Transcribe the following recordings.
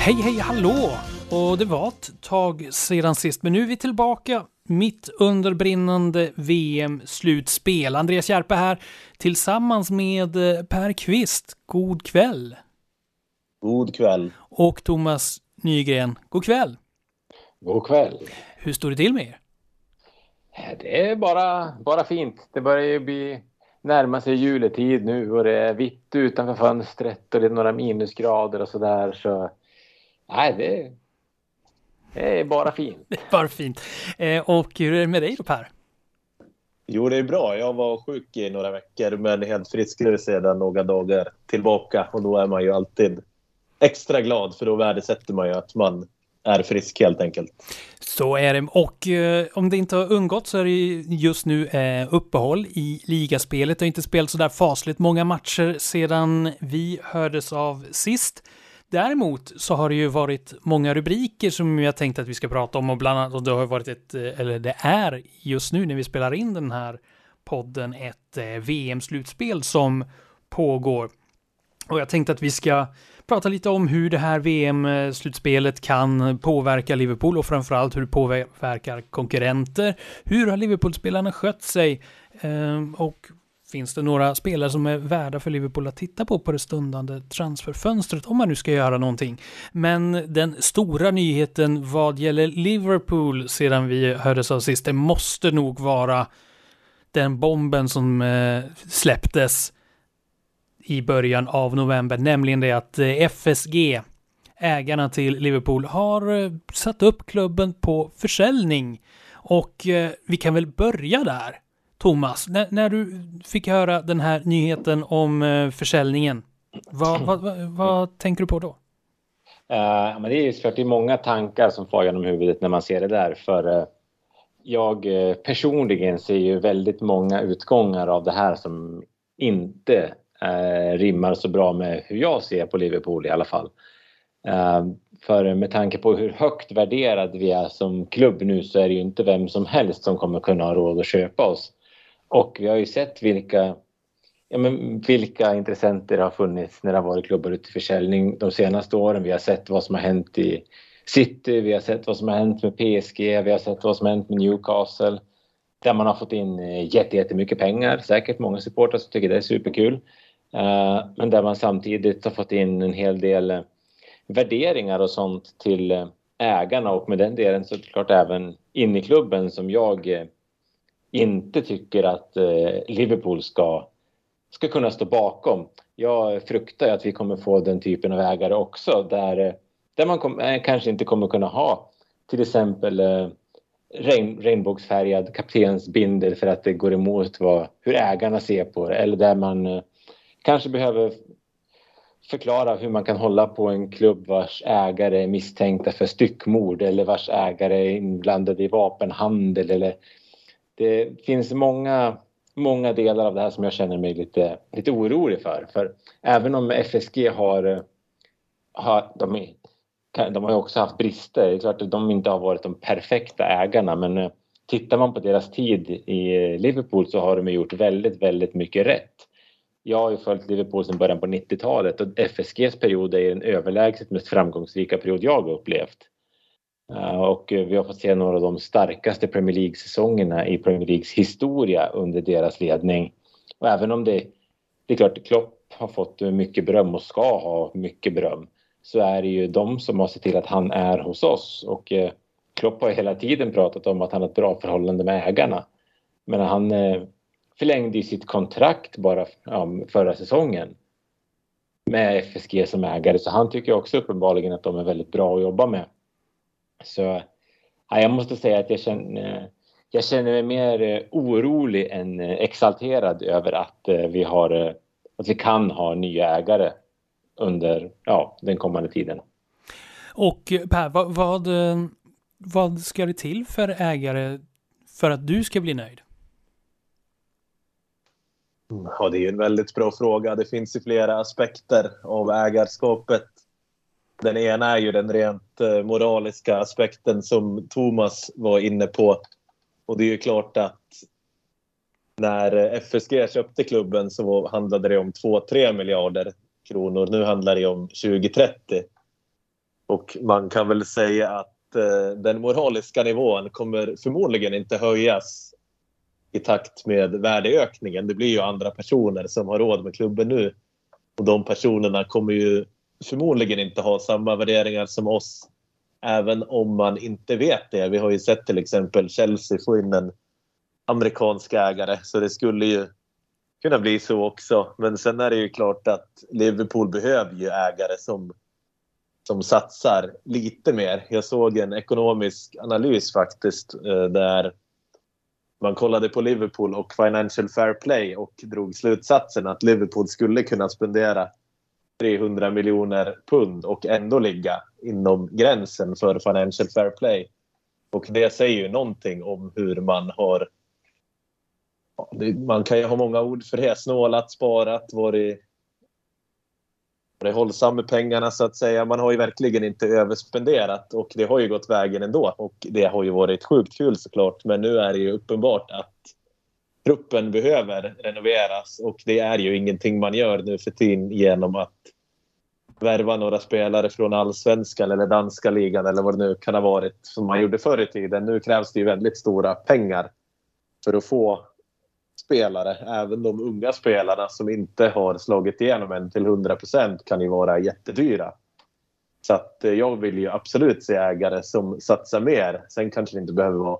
Hej, hej, hallå! Och det var ett tag sedan sist, men nu är vi tillbaka mitt under brinnande VM-slutspel. Andreas Järpe här tillsammans med eh, Per Kvist. God kväll! God kväll! Och Thomas Nygren. God kväll! God kväll! Hur står det till med er? Det är bara, bara fint. Det börjar ju bli närma sig juletid nu och det är vitt utanför fönstret och det är några minusgrader och sådär. Så nej, det, det är bara fint. Det är bara fint. Eh, och hur är det med dig då Per? Jo, det är bra. Jag var sjuk i några veckor men helt friskare sedan några dagar tillbaka och då är man ju alltid extra glad för då värdesätter man ju att man är frisk helt enkelt. Så är det. Och eh, om det inte har undgått så är det just nu eh, uppehåll i ligaspelet. Det har inte spelat så där fasligt många matcher sedan vi hördes av sist. Däremot så har det ju varit många rubriker som jag tänkt att vi ska prata om och bland annat, och det har varit ett, eh, eller det är just nu när vi spelar in den här podden, ett eh, VM-slutspel som pågår. Och jag tänkte att vi ska prata lite om hur det här VM-slutspelet kan påverka Liverpool och framförallt hur det påverkar konkurrenter. Hur har Liverpool-spelarna skött sig? Ehm, och finns det några spelare som är värda för Liverpool att titta på på det stundande transferfönstret om man nu ska göra någonting. Men den stora nyheten vad gäller Liverpool sedan vi hördes av sist, det måste nog vara den bomben som eh, släpptes i början av november, nämligen det att eh, FSG, ägarna till Liverpool, har eh, satt upp klubben på försäljning. Och eh, vi kan väl börja där. Thomas, när, när du fick höra den här nyheten om försäljningen, vad, vad, vad, vad tänker du på då? Uh, men det är ju såklart det är många tankar som far genom huvudet när man ser det där. För uh, jag uh, personligen ser ju väldigt många utgångar av det här som inte eh, rimmar så bra med hur jag ser på Liverpool i alla fall. Eh, för med tanke på hur högt värderade vi är som klubb nu så är det ju inte vem som helst som kommer kunna ha råd att köpa oss. Och vi har ju sett vilka, ja men vilka intressenter det har funnits när det har varit klubbar ute i försäljning de senaste åren. Vi har sett vad som har hänt i City, vi har sett vad som har hänt med PSG, vi har sett vad som har hänt med Newcastle. Där man har fått in eh, jättemycket pengar, säkert många supportrar som tycker det är superkul. Eh, men där man samtidigt har fått in en hel del eh, värderingar och sånt till eh, ägarna och med den delen så klart även in i klubben som jag inte tycker att Liverpool ska, ska kunna stå bakom. Jag fruktar att vi kommer få den typen av ägare också där, där man kom, kanske inte kommer kunna ha till exempel regn, regnbågsfärgad kaptensbindel för att det går emot vad, hur ägarna ser på det eller där man kanske behöver förklara hur man kan hålla på en klubb vars ägare är misstänkta för styckmord eller vars ägare är inblandade i vapenhandel. Eller det finns många, många delar av det här som jag känner mig lite, lite orolig för. För även om FSG har, har de, de har ju också haft brister. Det är klart att de inte har varit de perfekta ägarna men eh, tittar man på deras tid i eh, Liverpool så har de gjort väldigt, väldigt mycket rätt. Jag har ju följt Liverpool sedan början på 90-talet och FSGs period är den överlägset mest framgångsrika period jag har upplevt. Eh, och vi har fått se några av de starkaste Premier League-säsongerna i Premier Leagues historia under deras ledning. Och även om det, det är klart Klopp har fått mycket beröm och ska ha mycket beröm så är det ju de som har sett till att han är hos oss. Och eh, Klopp har hela tiden pratat om att han har ett bra förhållande med ägarna. Men han eh, förlängde ju sitt kontrakt bara ja, förra säsongen med FSG som ägare så han tycker också uppenbarligen att de är väldigt bra att jobba med. Så ja, jag måste säga att jag känner, jag känner mig mer eh, orolig än eh, exalterad över att eh, vi, har, att vi kan ha nya ägare under ja, den kommande tiden. Och Per, vad, vad, vad ska det till för ägare för att du ska bli nöjd? Mm. Ja, det är en väldigt bra fråga. Det finns ju flera aspekter av ägarskapet. Den ena är ju den rent eh, moraliska aspekten som Thomas var inne på. Och det är ju klart att när eh, FSG köpte klubben så handlade det om 2-3 miljarder kronor. Nu handlar det om 20-30. Och man kan väl säga att eh, den moraliska nivån kommer förmodligen inte höjas i takt med värdeökningen. Det blir ju andra personer som har råd med klubben nu. Och de personerna kommer ju förmodligen inte ha samma värderingar som oss. Även om man inte vet det. Vi har ju sett till exempel Chelsea få in en amerikansk ägare så det skulle ju kunna bli så också. Men sen är det ju klart att Liverpool behöver ju ägare som, som satsar lite mer. Jag såg en ekonomisk analys faktiskt eh, där man kollade på Liverpool och Financial Fair Play och drog slutsatsen att Liverpool skulle kunna spendera 300 miljoner pund och ändå ligga inom gränsen för Financial Fair Play. Och det säger ju någonting om hur man har man kan ju ha många ord för det. Snålat, sparat, varit, varit hållsam med pengarna så att säga. Man har ju verkligen inte överspenderat och det har ju gått vägen ändå. Och det har ju varit sjukt kul såklart. Men nu är det ju uppenbart att truppen behöver renoveras och det är ju ingenting man gör nu för tiden genom att värva några spelare från allsvenskan eller danska ligan eller vad det nu kan ha varit som man gjorde förr i tiden. Nu krävs det ju väldigt stora pengar för att få spelare, även de unga spelarna som inte har slagit igenom än till 100% kan ju vara jättedyra. Så att eh, jag vill ju absolut se ägare som satsar mer. Sen kanske det inte behöver vara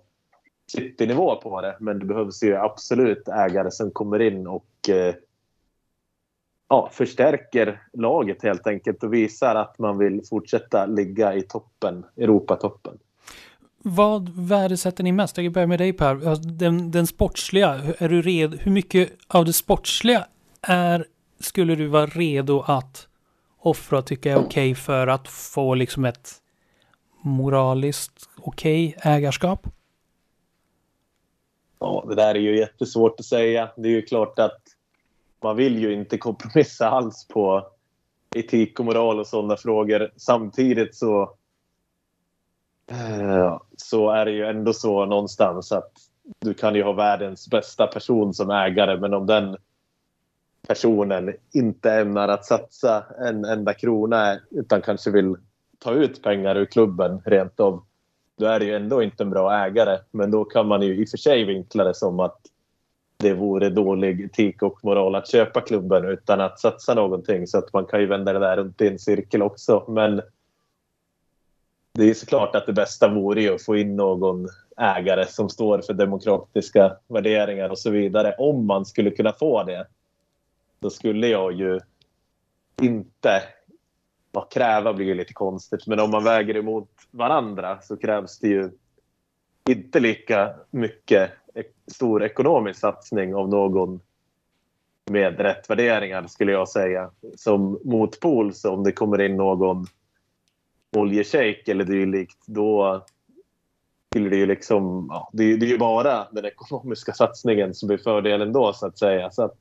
citynivå på det, men det behövs ju absolut ägare som kommer in och eh, ja, förstärker laget helt enkelt och visar att man vill fortsätta ligga i toppen, Europatoppen. Vad värdesätter ni mest? Jag börjar med dig Per. Alltså, den, den sportsliga, är du red, Hur mycket av det sportsliga är, skulle du vara redo att offra och tycka är okej okay för att få liksom ett moraliskt okej okay ägarskap? Ja, det där är ju jättesvårt att säga. Det är ju klart att man vill ju inte kompromissa alls på etik och moral och sådana frågor. Samtidigt så Eh, så är det ju ändå så någonstans att du kan ju ha världens bästa person som ägare men om den personen inte ämnar att satsa en enda krona utan kanske vill ta ut pengar ur klubben rent av. Då är det ju ändå inte en bra ägare. Men då kan man ju i och för sig vinkla det som att det vore dålig etik och moral att köpa klubben utan att satsa någonting. Så att man kan ju vända det där runt i en cirkel också. Men det är såklart att det bästa vore att få in någon ägare som står för demokratiska värderingar och så vidare. Om man skulle kunna få det, då skulle jag ju inte... Vad kräva blir ju lite konstigt, men om man väger emot varandra så krävs det ju inte lika mycket stor ekonomisk satsning av någon med rätt värderingar skulle jag säga. Som motpol, så om det kommer in någon oljeshejk eller dylikt, då skulle det ju liksom... Ja, det, det är ju bara den ekonomiska satsningen som blir fördelen då, så att säga. Så att,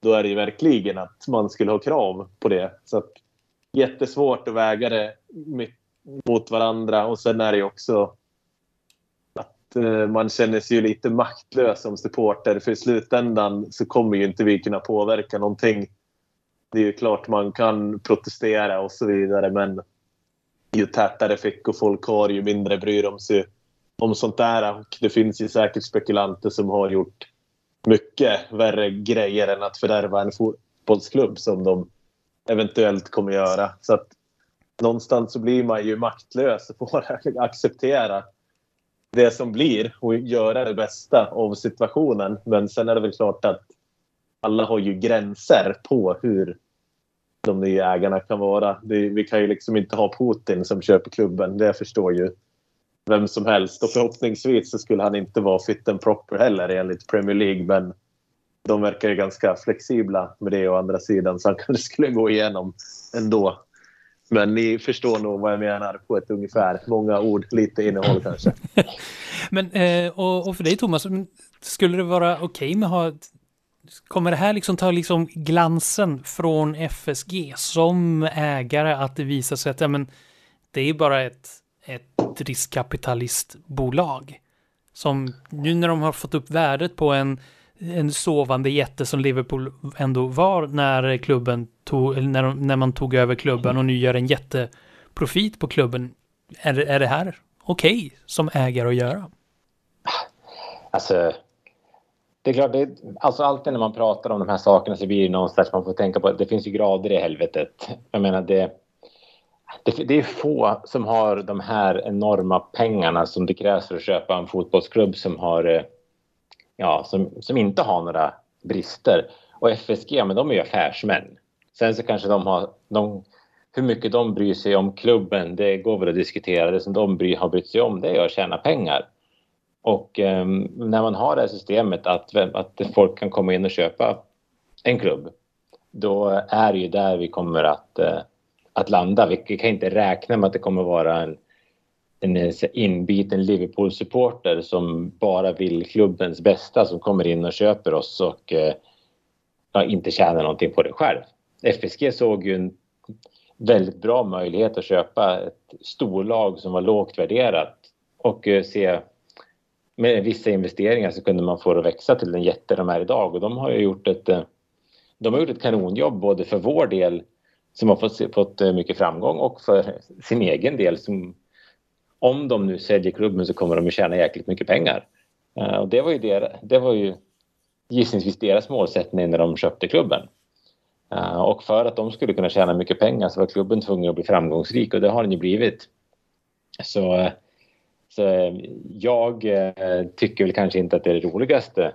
då är det ju verkligen att man skulle ha krav på det. Så att, jättesvårt att väga det mot varandra. Och sen är det ju också att eh, man känner sig ju lite maktlös som supporter. För i slutändan så kommer ju inte vi kunna påverka någonting. Det är ju klart man kan protestera och så vidare, men ju tätare fickor folk har, ju mindre bryr de sig om sånt där. Och det finns ju säkert spekulanter som har gjort mycket värre grejer än att fördärva en fotbollsklubb som de eventuellt kommer göra. Så att någonstans så blir man ju maktlös och får acceptera det som blir och göra det bästa av situationen. Men sen är det väl klart att alla har ju gränser på hur de nya ägarna kan vara. Det, vi kan ju liksom inte ha Putin som köper klubben. Det förstår ju vem som helst. Och förhoppningsvis så skulle han inte vara fit and proper heller enligt Premier League. Men de verkar ju ganska flexibla med det å andra sidan så han kanske skulle gå igenom ändå. Men ni förstår nog vad jag menar på ett ungefär. Många ord, lite innehåll kanske. Men, eh, och, och, för dig Thomas, skulle det vara okej okay med att ha Kommer det här liksom ta liksom glansen från FSG som ägare att det visar sig att ja, men, det är bara ett, ett riskkapitalistbolag Som nu när de har fått upp värdet på en, en sovande jätte som Liverpool ändå var när klubben tog, när, de, när man tog över klubben och nu gör en jätteprofit på klubben. Är, är det här okej okay som ägare att göra? Alltså, det är klart, det alltså alltid när man pratar om de här sakerna så blir det någonstans man får tänka på att det finns ju grader i helvetet. Jag menar det, det, det, är få som har de här enorma pengarna som det krävs för att köpa en fotbollsklubb som har eh, ja, som, som inte har några brister. Och FSG, men de är ju affärsmän. Sen så kanske de har de, hur mycket de bryr sig om klubben, det går väl att diskutera. Det som de bry, har brytt sig om, det är att tjäna pengar. Och eh, när man har det här systemet att, att folk kan komma in och köpa en klubb, då är det ju där vi kommer att, eh, att landa. Vi kan inte räkna med att det kommer vara en, en eh, inbiten Liverpool-supporter som bara vill klubbens bästa som kommer in och köper oss och eh, inte tjänar någonting på det själv. FSG såg ju en väldigt bra möjlighet att köpa ett storlag som var lågt värderat och eh, se med vissa investeringar så kunde man få det att växa till den jätte de är idag och de har ju gjort ett, eh, de har gjort ett kanonjobb både för vår del som har fått, fått eh, mycket framgång och för sin egen del som om de nu säljer klubben så kommer de att tjäna jäkligt mycket pengar. Uh, och det var ju, der, det var ju gissningsvis deras målsättning när de köpte klubben. Uh, och för att de skulle kunna tjäna mycket pengar så var klubben tvungen att bli framgångsrik och det har den ju blivit. Så så eh, jag eh, tycker väl kanske inte att det är det roligaste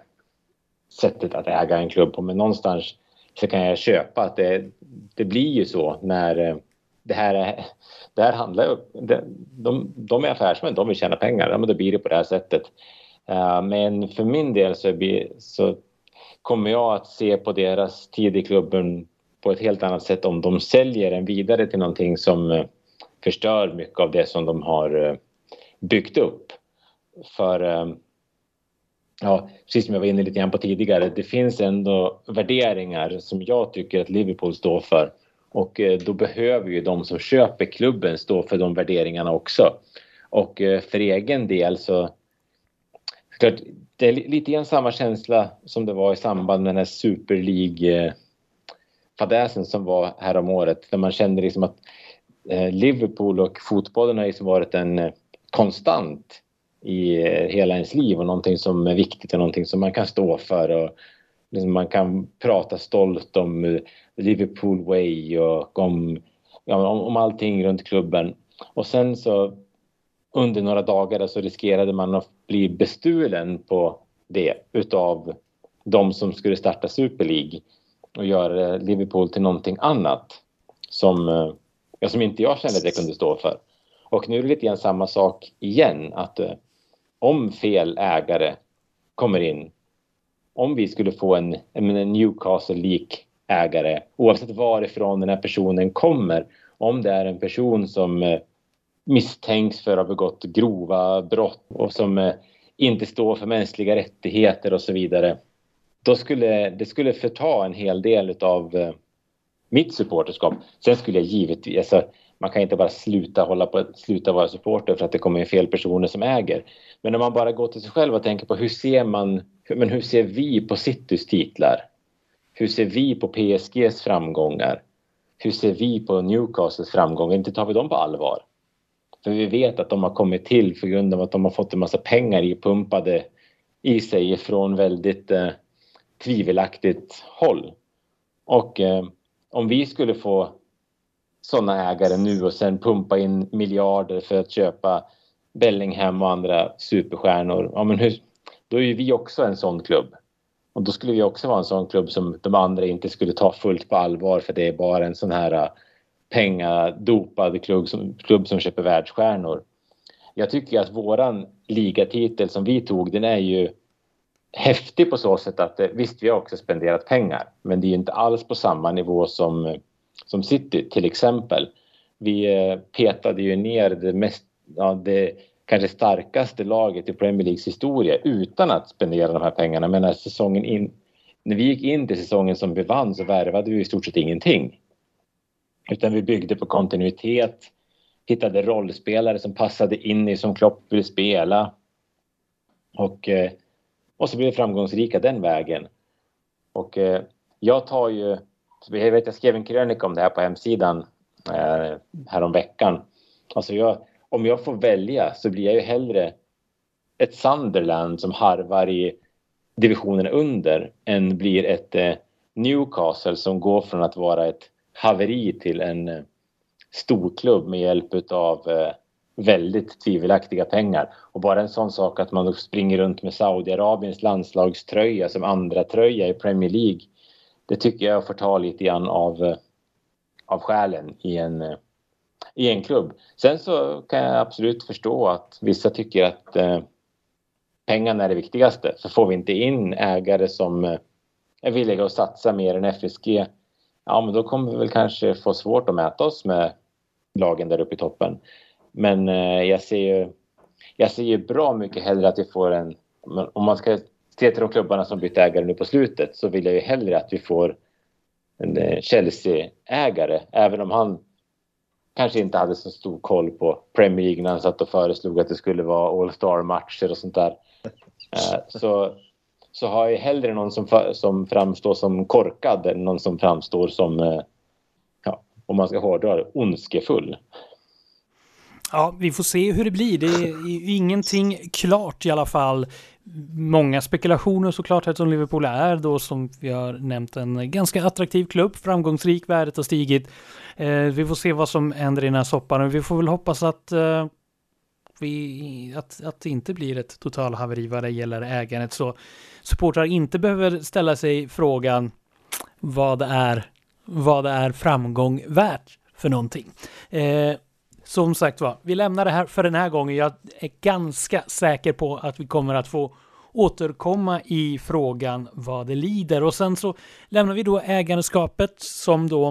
sättet att äga en klubb på men någonstans så kan jag köpa att det, det blir ju så när eh, det här, är, det här handlar ju... De, de är affärsmän, de vill tjäna pengar, ja, men då blir det på det här sättet. Men för min del så, blir, så kommer jag att se på deras tid i klubben på ett helt annat sätt om de säljer den vidare till någonting som förstör mycket av det som de har byggt upp. För ehm, ja, precis som jag var inne lite grann på tidigare, det finns ändå värderingar som jag tycker att Liverpool står för och eh, då behöver ju de som köper klubben stå för de värderingarna också. Och eh, för egen del så det är lite grann samma känsla som det var i samband med den här Super League-fadäsen eh, som var här om året där man kände liksom att Liverpool och fotbollen har liksom varit en konstant i eh, hela ens liv och någonting som är viktigt och någonting som man kan stå för och liksom man kan prata stolt om eh, Liverpool way och om, ja, om, om allting runt klubben. Och sen så under några dagar så riskerade man att bli bestulen på det utav de som skulle starta Super League och göra Liverpool till någonting annat som, eh, ja, som inte jag kände att jag kunde stå för. Och nu är det lite grann samma sak igen att eh, om fel ägare kommer in, om vi skulle få en, en Newcastle-lik ägare oavsett varifrån den här personen kommer, om det är en person som eh, misstänks för att ha begått grova brott och som eh, inte står för mänskliga rättigheter och så vidare. Då skulle det skulle förta en hel del av eh, mitt supporterskap. Sen skulle jag givetvis, alltså, man kan inte bara sluta, hålla på, sluta vara supporter för att det kommer in fel personer som äger. Men om man bara går till sig själv och tänker på hur ser man, men hur ser vi på Citys titlar? Hur ser vi på PSGs framgångar? Hur ser vi på Newcastles framgångar? Inte tar vi dem på allvar. För vi vet att de har kommit till för grund av att de har fått en massa pengar ipumpade i sig från väldigt eh, tvivelaktigt håll. Och eh, om vi skulle få sådana ägare nu och sen pumpa in miljarder för att köpa Bellingham och andra superstjärnor. Ja, men hur, då är ju vi också en sån klubb. Och då skulle vi också vara en sån klubb som de andra inte skulle ta fullt på allvar för det är bara en sån här äh, pengadopad klubb som, klubb som köper världsstjärnor. Jag tycker att våran ligatitel som vi tog, den är ju häftig på så sätt att äh, visst, vi har också spenderat pengar, men det är inte alls på samma nivå som som City till exempel. Vi eh, petade ju ner det mest, ja, det kanske starkaste laget i Premier Leagues historia utan att spendera de här pengarna. Men när säsongen in, när vi gick in till säsongen som vi vann så värvade vi i stort sett ingenting. Utan vi byggde på kontinuitet, hittade rollspelare som passade in i som Klopp ville spela. Och, eh, och så blev vi framgångsrika den vägen. Och eh, jag tar ju, jag vet jag skrev en krönika om det här på hemsidan eh, häromveckan. Alltså jag, om jag får välja så blir jag ju hellre ett Sunderland som harvar i divisionen under än blir ett eh, Newcastle som går från att vara ett haveri till en eh, storklubb med hjälp av eh, väldigt tvivelaktiga pengar. Och bara en sån sak att man springer runt med Saudiarabiens landslagströja som andra tröja i Premier League. Det tycker jag får ta lite grann av, eh, av själen i en, eh, i en klubb. Sen så kan jag absolut förstå att vissa tycker att eh, pengarna är det viktigaste. För får vi inte in ägare som eh, är villiga att satsa mer än FSG, ja men då kommer vi väl kanske få svårt att mäta oss med lagen där uppe i toppen. Men eh, jag ser ju jag ser ju bra mycket hellre att vi får en... Om man ska Ser till de klubbarna som bytt ägare nu på slutet så vill jag ju hellre att vi får en eh, Chelsea-ägare, även om han kanske inte hade så stor koll på Premier League när han satt och föreslog att det skulle vara All Star-matcher och sånt där. Eh, så, så har jag hellre någon som, som framstår som korkad än någon som framstår som, eh, ja, om man ska hårdra det, ondskefull. Ja, vi får se hur det blir. Det är ingenting klart i alla fall. Många spekulationer såklart eftersom Liverpool är då som vi har nämnt en ganska attraktiv klubb, framgångsrik, värdet har stigit. Eh, vi får se vad som händer i den här soppan och vi får väl hoppas att eh, vi, att, att det inte blir ett totalhaveri vad det gäller ägandet så supportrar inte behöver ställa sig frågan vad det är, vad är framgång värt för någonting. Eh, som sagt var, vi lämnar det här för den här gången. Jag är ganska säker på att vi kommer att få återkomma i frågan vad det lider. Och sen så lämnar vi då ägandeskapet som då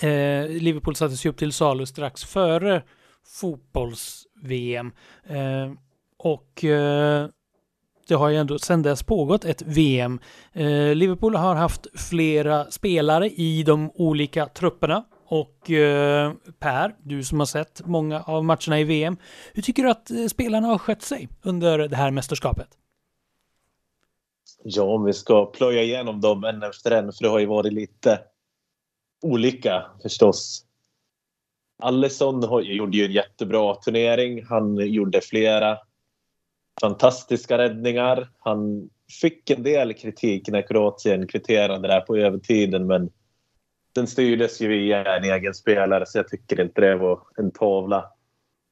eh, Liverpool sattes upp till salu strax före fotbolls-VM. Eh, och eh, det har ju ändå sedan dess pågått ett VM. Eh, Liverpool har haft flera spelare i de olika trupperna och eh, Per, du som har sett många av matcherna i VM, hur tycker du att eh, spelarna har skött sig under det här mästerskapet? Ja, om vi ska plöja igenom dem en efter en, för det har ju varit lite olika förstås. Allison gjorde ju en jättebra turnering. Han gjorde flera fantastiska räddningar. Han fick en del kritik när Kroatien kvitterade där på övertiden, men den styrdes ju via en egen spelare så jag tycker inte det var en tavla.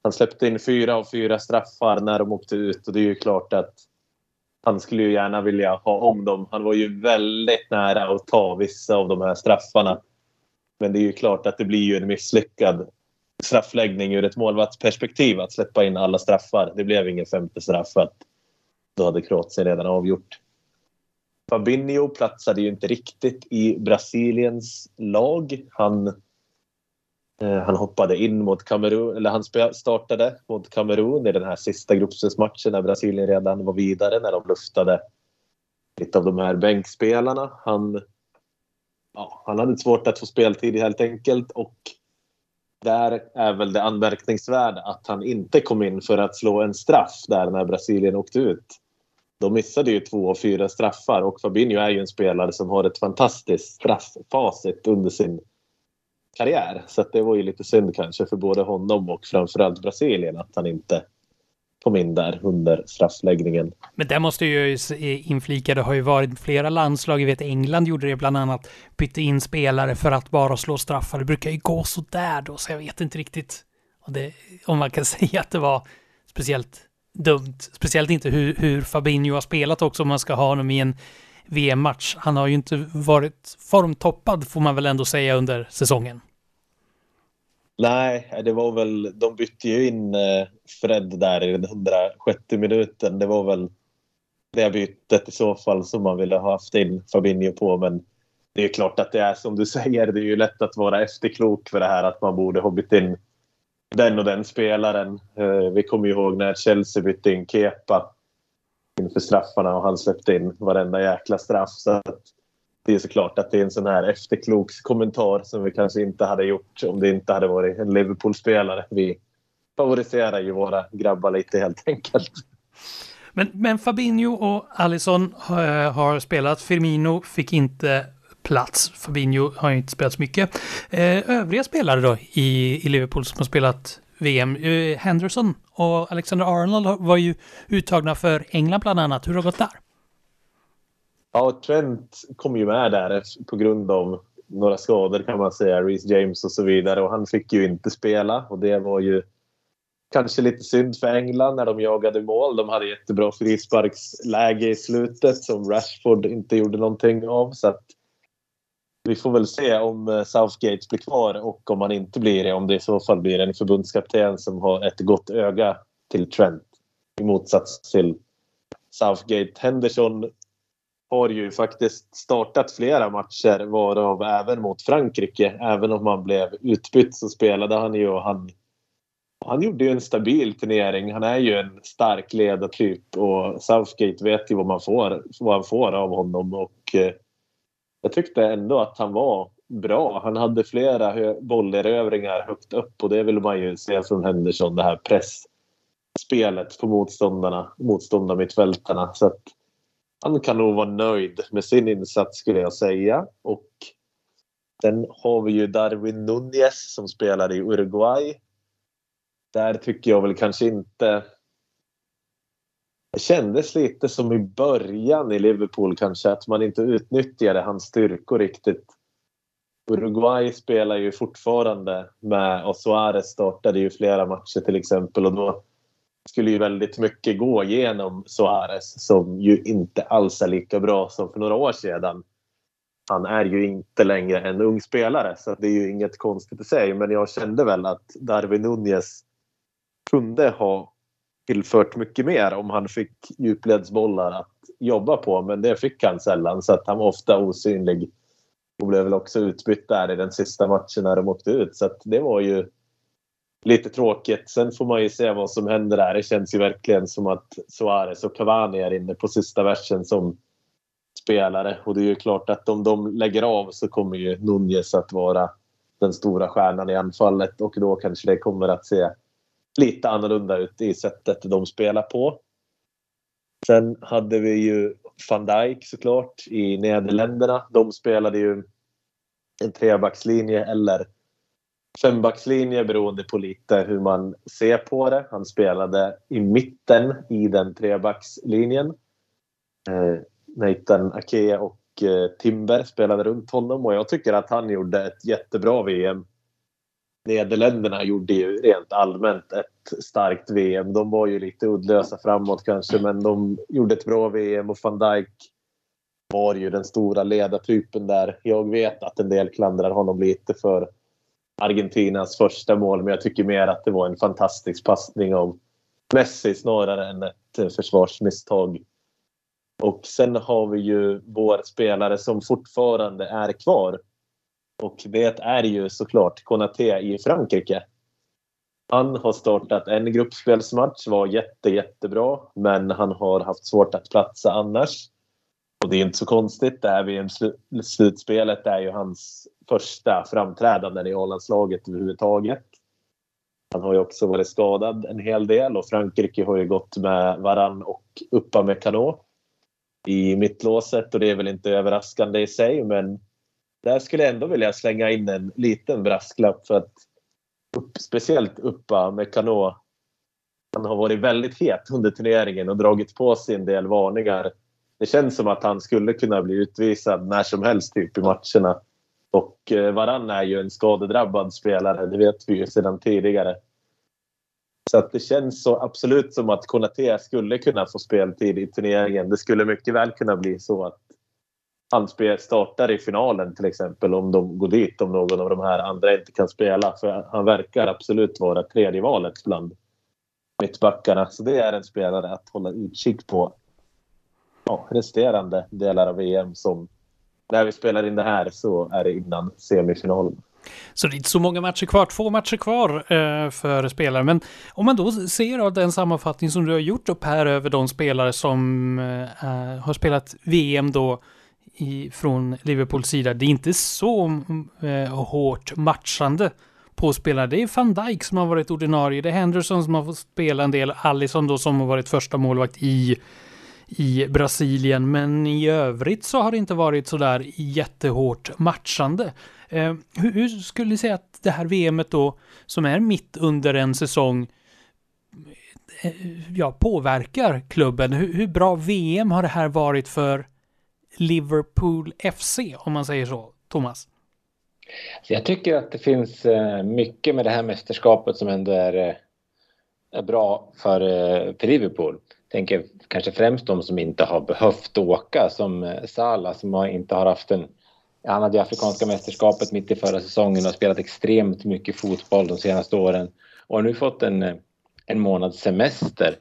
Han släppte in fyra av fyra straffar när de åkte ut och det är ju klart att han skulle ju gärna vilja ha om dem. Han var ju väldigt nära att ta vissa av de här straffarna. Men det är ju klart att det blir ju en misslyckad straffläggning ur ett målvaktsperspektiv att släppa in alla straffar. Det blev ingen femte straff för att då hade Kroatien redan avgjort. Fabinho platsade ju inte riktigt i Brasiliens lag. Han, eh, han hoppade in mot Kamerun, eller han startade mot Kamerun i den här sista gruppspelsmatchen när Brasilien redan var vidare när de luftade lite av de här bänkspelarna. Han, ja, han hade svårt att få speltid helt enkelt och där är väl det anmärkningsvärda att han inte kom in för att slå en straff där när Brasilien åkte ut de missade ju två av fyra straffar och Fabinho är ju en spelare som har ett fantastiskt strafffacit under sin karriär. Så det var ju lite synd kanske för både honom och framförallt Brasilien att han inte kom in där under straffläggningen. Men det måste ju inflika, det har ju varit flera landslag, jag vet England gjorde det bland annat, bytte in spelare för att bara slå straffar. Det brukar ju gå så där då, så jag vet inte riktigt om, det, om man kan säga att det var speciellt dumt. Speciellt inte hur, hur Fabinho har spelat också om man ska ha honom i en VM-match. Han har ju inte varit formtoppad får man väl ändå säga under säsongen. Nej, det var väl, de bytte ju in eh, Fred där i den 106 minuten. Det var väl det bytet i så fall som man ville ha haft in Fabinho på. Men det är klart att det är som du säger, det är ju lätt att vara efterklok för det här att man borde ha bytt in den och den spelaren. Eh, vi kommer ihåg när Chelsea bytte in Kepa inför straffarna och han släppte in varenda jäkla straff. Så det är såklart att det är en sån här efterkloks kommentar som vi kanske inte hade gjort om det inte hade varit en Liverpool-spelare. Vi favoriserar ju våra grabbar lite helt enkelt. Men, men Fabinho och Alisson har, har spelat. Firmino fick inte plats. Fabinho har inte spelat så mycket. Eh, övriga spelare då i, i Liverpool som har spelat VM. Eh, Henderson och Alexander Arnold var ju uttagna för England bland annat. Hur har det gått där? Ja, Trent kom ju med där på grund av några skador kan man säga. Reece James och så vidare. Och han fick ju inte spela och det var ju kanske lite synd för England när de jagade mål. De hade jättebra frisparksläge i slutet som Rashford inte gjorde någonting av. Så att vi får väl se om eh, Southgate blir kvar och om han inte blir det. Om det i så fall blir en förbundskapten som har ett gott öga till Trent. I motsats till Southgate. Henderson har ju faktiskt startat flera matcher varav även mot Frankrike. Även om han blev utbytt så spelade han ju och han, han gjorde ju en stabil turnering. Han är ju en stark ledartyp och Southgate vet ju vad man får, vad han får av honom. Och eh, jag tyckte ändå att han var bra. Han hade flera bollerövringar högt upp och det vill man ju se från Henderson, det här pressspelet på motståndarna, motståndarmittfältarna. Så att han kan nog vara nöjd med sin insats skulle jag säga. Och sen har vi ju Darwin Nunez som spelar i Uruguay. Där tycker jag väl kanske inte... Det kändes lite som i början i Liverpool kanske att man inte utnyttjade hans styrkor riktigt. Uruguay spelar ju fortfarande med och Suarez startade ju flera matcher till exempel och då skulle ju väldigt mycket gå genom Suarez som ju inte alls är lika bra som för några år sedan. Han är ju inte längre en ung spelare så det är ju inget konstigt i sig men jag kände väl att Darwin Nunez kunde ha tillfört mycket mer om han fick djupledsbollar att jobba på men det fick han sällan så att han var ofta osynlig och blev väl också utbytt där i den sista matchen när de åkte ut så att det var ju lite tråkigt. Sen får man ju se vad som händer där. Det känns ju verkligen som att Suarez och Cavani är inne på sista versen som spelare. Och det är ju klart att om de lägger av så kommer ju Nunez att vara den stora stjärnan i anfallet och då kanske det kommer att se lite annorlunda ut i sättet de spelar på. Sen hade vi ju van Dijk såklart i Nederländerna. De spelade ju en trebackslinje eller fembackslinje beroende på lite hur man ser på det. Han spelade i mitten i den trebackslinjen. Eh, Nathan Ake och eh, Timber spelade runt honom och jag tycker att han gjorde ett jättebra VM. Nederländerna gjorde ju rent allmänt ett starkt VM. De var ju lite uddlösa framåt kanske men de gjorde ett bra VM och van Dijk var ju den stora ledartypen där. Jag vet att en del klandrar honom lite för Argentinas första mål men jag tycker mer att det var en fantastisk passning av Messi snarare än ett eh, försvarsmisstag. Och sen har vi ju vår spelare som fortfarande är kvar. Och det är ju såklart Konaté i Frankrike. Han har startat en gruppspelsmatch, var jätte, jättebra, men han har haft svårt att platsa annars. Och det är inte så konstigt. Det här VM-slutspelet är ju hans första framträdanden i A-landslaget överhuvudtaget. Han har ju också varit skadad en hel del och Frankrike har ju gått med Varann och Uppa med Kanå i mittlåset och det är väl inte överraskande i sig men där skulle jag ändå vilja slänga in en liten brasklapp för att upp, speciellt Upamecano han har varit väldigt het under turneringen och dragit på sig en del varningar. Det känns som att han skulle kunna bli utvisad när som helst typ i matcherna. Och eh, Varann är ju en skadedrabbad spelare, det vet vi ju sedan tidigare. Så att det känns så absolut som att Konaté skulle kunna få speltid i turneringen. Det skulle mycket väl kunna bli så att han startar i finalen till exempel om de går dit om någon av de här andra inte kan spela. För han verkar absolut vara tredje valet bland mittbackarna. Så det är en spelare att hålla utkik på ja, resterande delar av VM som när vi spelar in det här så är det innan semifinalen. Så det är inte så många matcher kvar, två matcher kvar eh, för spelare. Men om man då ser av den sammanfattning som du har gjort upp här över de spelare som eh, har spelat VM då i, från Liverpools sida. Det är inte så eh, hårt matchande på spelare. Det är van Dijk som har varit ordinarie, det är Henderson som har fått spela en del, Allison då som har varit första målvakt i i Brasilien, men i övrigt så har det inte varit sådär jättehårt matchande. Eh, hur, hur, skulle du säga att det här VMet då, som är mitt under en säsong, eh, ja, påverkar klubben? Hur, hur, bra VM har det här varit för Liverpool FC, om man säger så, Thomas? Alltså, jag tycker att det finns eh, mycket med det här mästerskapet som ändå är, eh, är bra för, eh, för Liverpool tänker kanske främst de som inte har behövt åka som Salah som har, inte har haft en... Han hade Afrikanska mästerskapet mitt i förra säsongen och spelat extremt mycket fotboll de senaste åren och har nu fått en, en månads semester.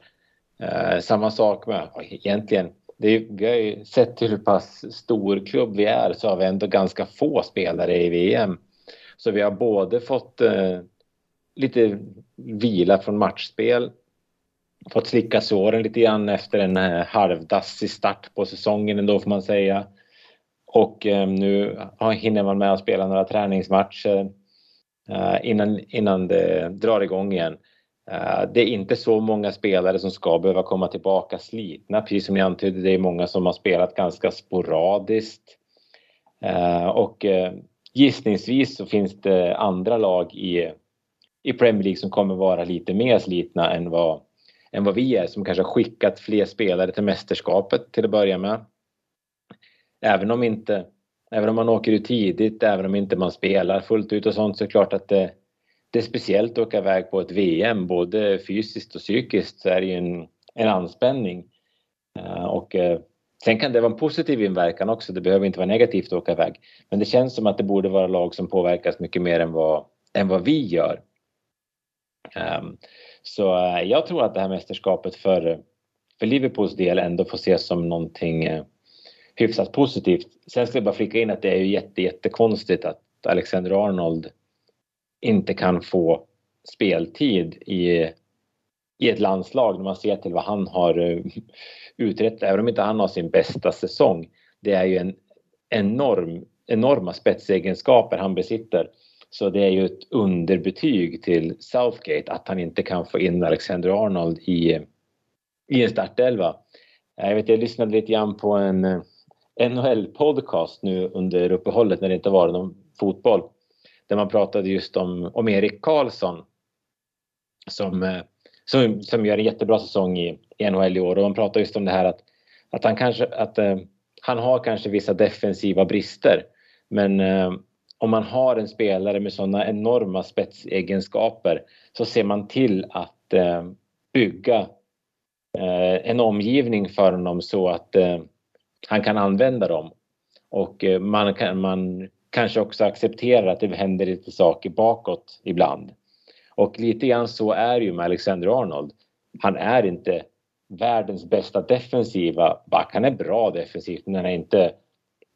Eh, samma sak med, egentligen, det är, vi har ju sett hur pass stor klubb vi är så har vi ändå ganska få spelare i VM. Så vi har både fått eh, lite vila från matchspel fått slicka såren lite grann efter en eh, halvdassig start på säsongen ändå får man säga. Och eh, nu hinner man med att spela några träningsmatcher eh, innan, innan det drar igång igen. Eh, det är inte så många spelare som ska behöva komma tillbaka slitna. Precis som ni antydde, det är många som har spelat ganska sporadiskt. Eh, och eh, gissningsvis så finns det andra lag i, i Premier League som kommer vara lite mer slitna än vad än vad vi är som kanske har skickat fler spelare till mästerskapet till att börja med. Även om inte, även om man åker ut tidigt, även om inte man spelar fullt ut och sånt så är det klart att det, det är speciellt att åka iväg på ett VM, både fysiskt och psykiskt så är det ju en, en anspänning. Eh, och eh, sen kan det vara en positiv inverkan också, det behöver inte vara negativt att åka iväg. Men det känns som att det borde vara lag som påverkas mycket mer än vad, än vad vi gör. Ehm, så eh, jag tror att det här mästerskapet för, för Liverpools del ändå får ses som någonting hyfsat positivt. Sen ska jag bara flika in att det är ju jätte, jättekonstigt att Alexander Arnold inte kan få speltid i, i ett landslag när man ser till vad han har uträttat, utrett, även om inte han har sin bästa säsong. Det är ju en enorm, enorma spetsegenskaper han besitter. Så det är ju ett underbetyg till Southgate att han inte kan få in Alexander Arnold i, i en startelva. Jag, vet, jag lyssnade lite grann på en eh, NHL-podcast nu under uppehållet när det inte var någon fotboll. Där man pratade just om, om Erik Karlsson som, eh, som, som gör en jättebra säsong i, i NHL i år. Och man pratade just om det här att, att han kanske att, uh, han har kanske vissa defensiva brister. Men uh, om man har en spelare med sådana enorma spetsegenskaper så ser man till att eh, bygga eh, en omgivning för honom så att eh, han kan använda dem. Och eh, man, kan, man kanske också accepterar att det händer lite saker bakåt ibland. Och lite grann så är det ju med Alexander Arnold. Han är inte världens bästa defensiva back. Han är bra defensivt men han är inte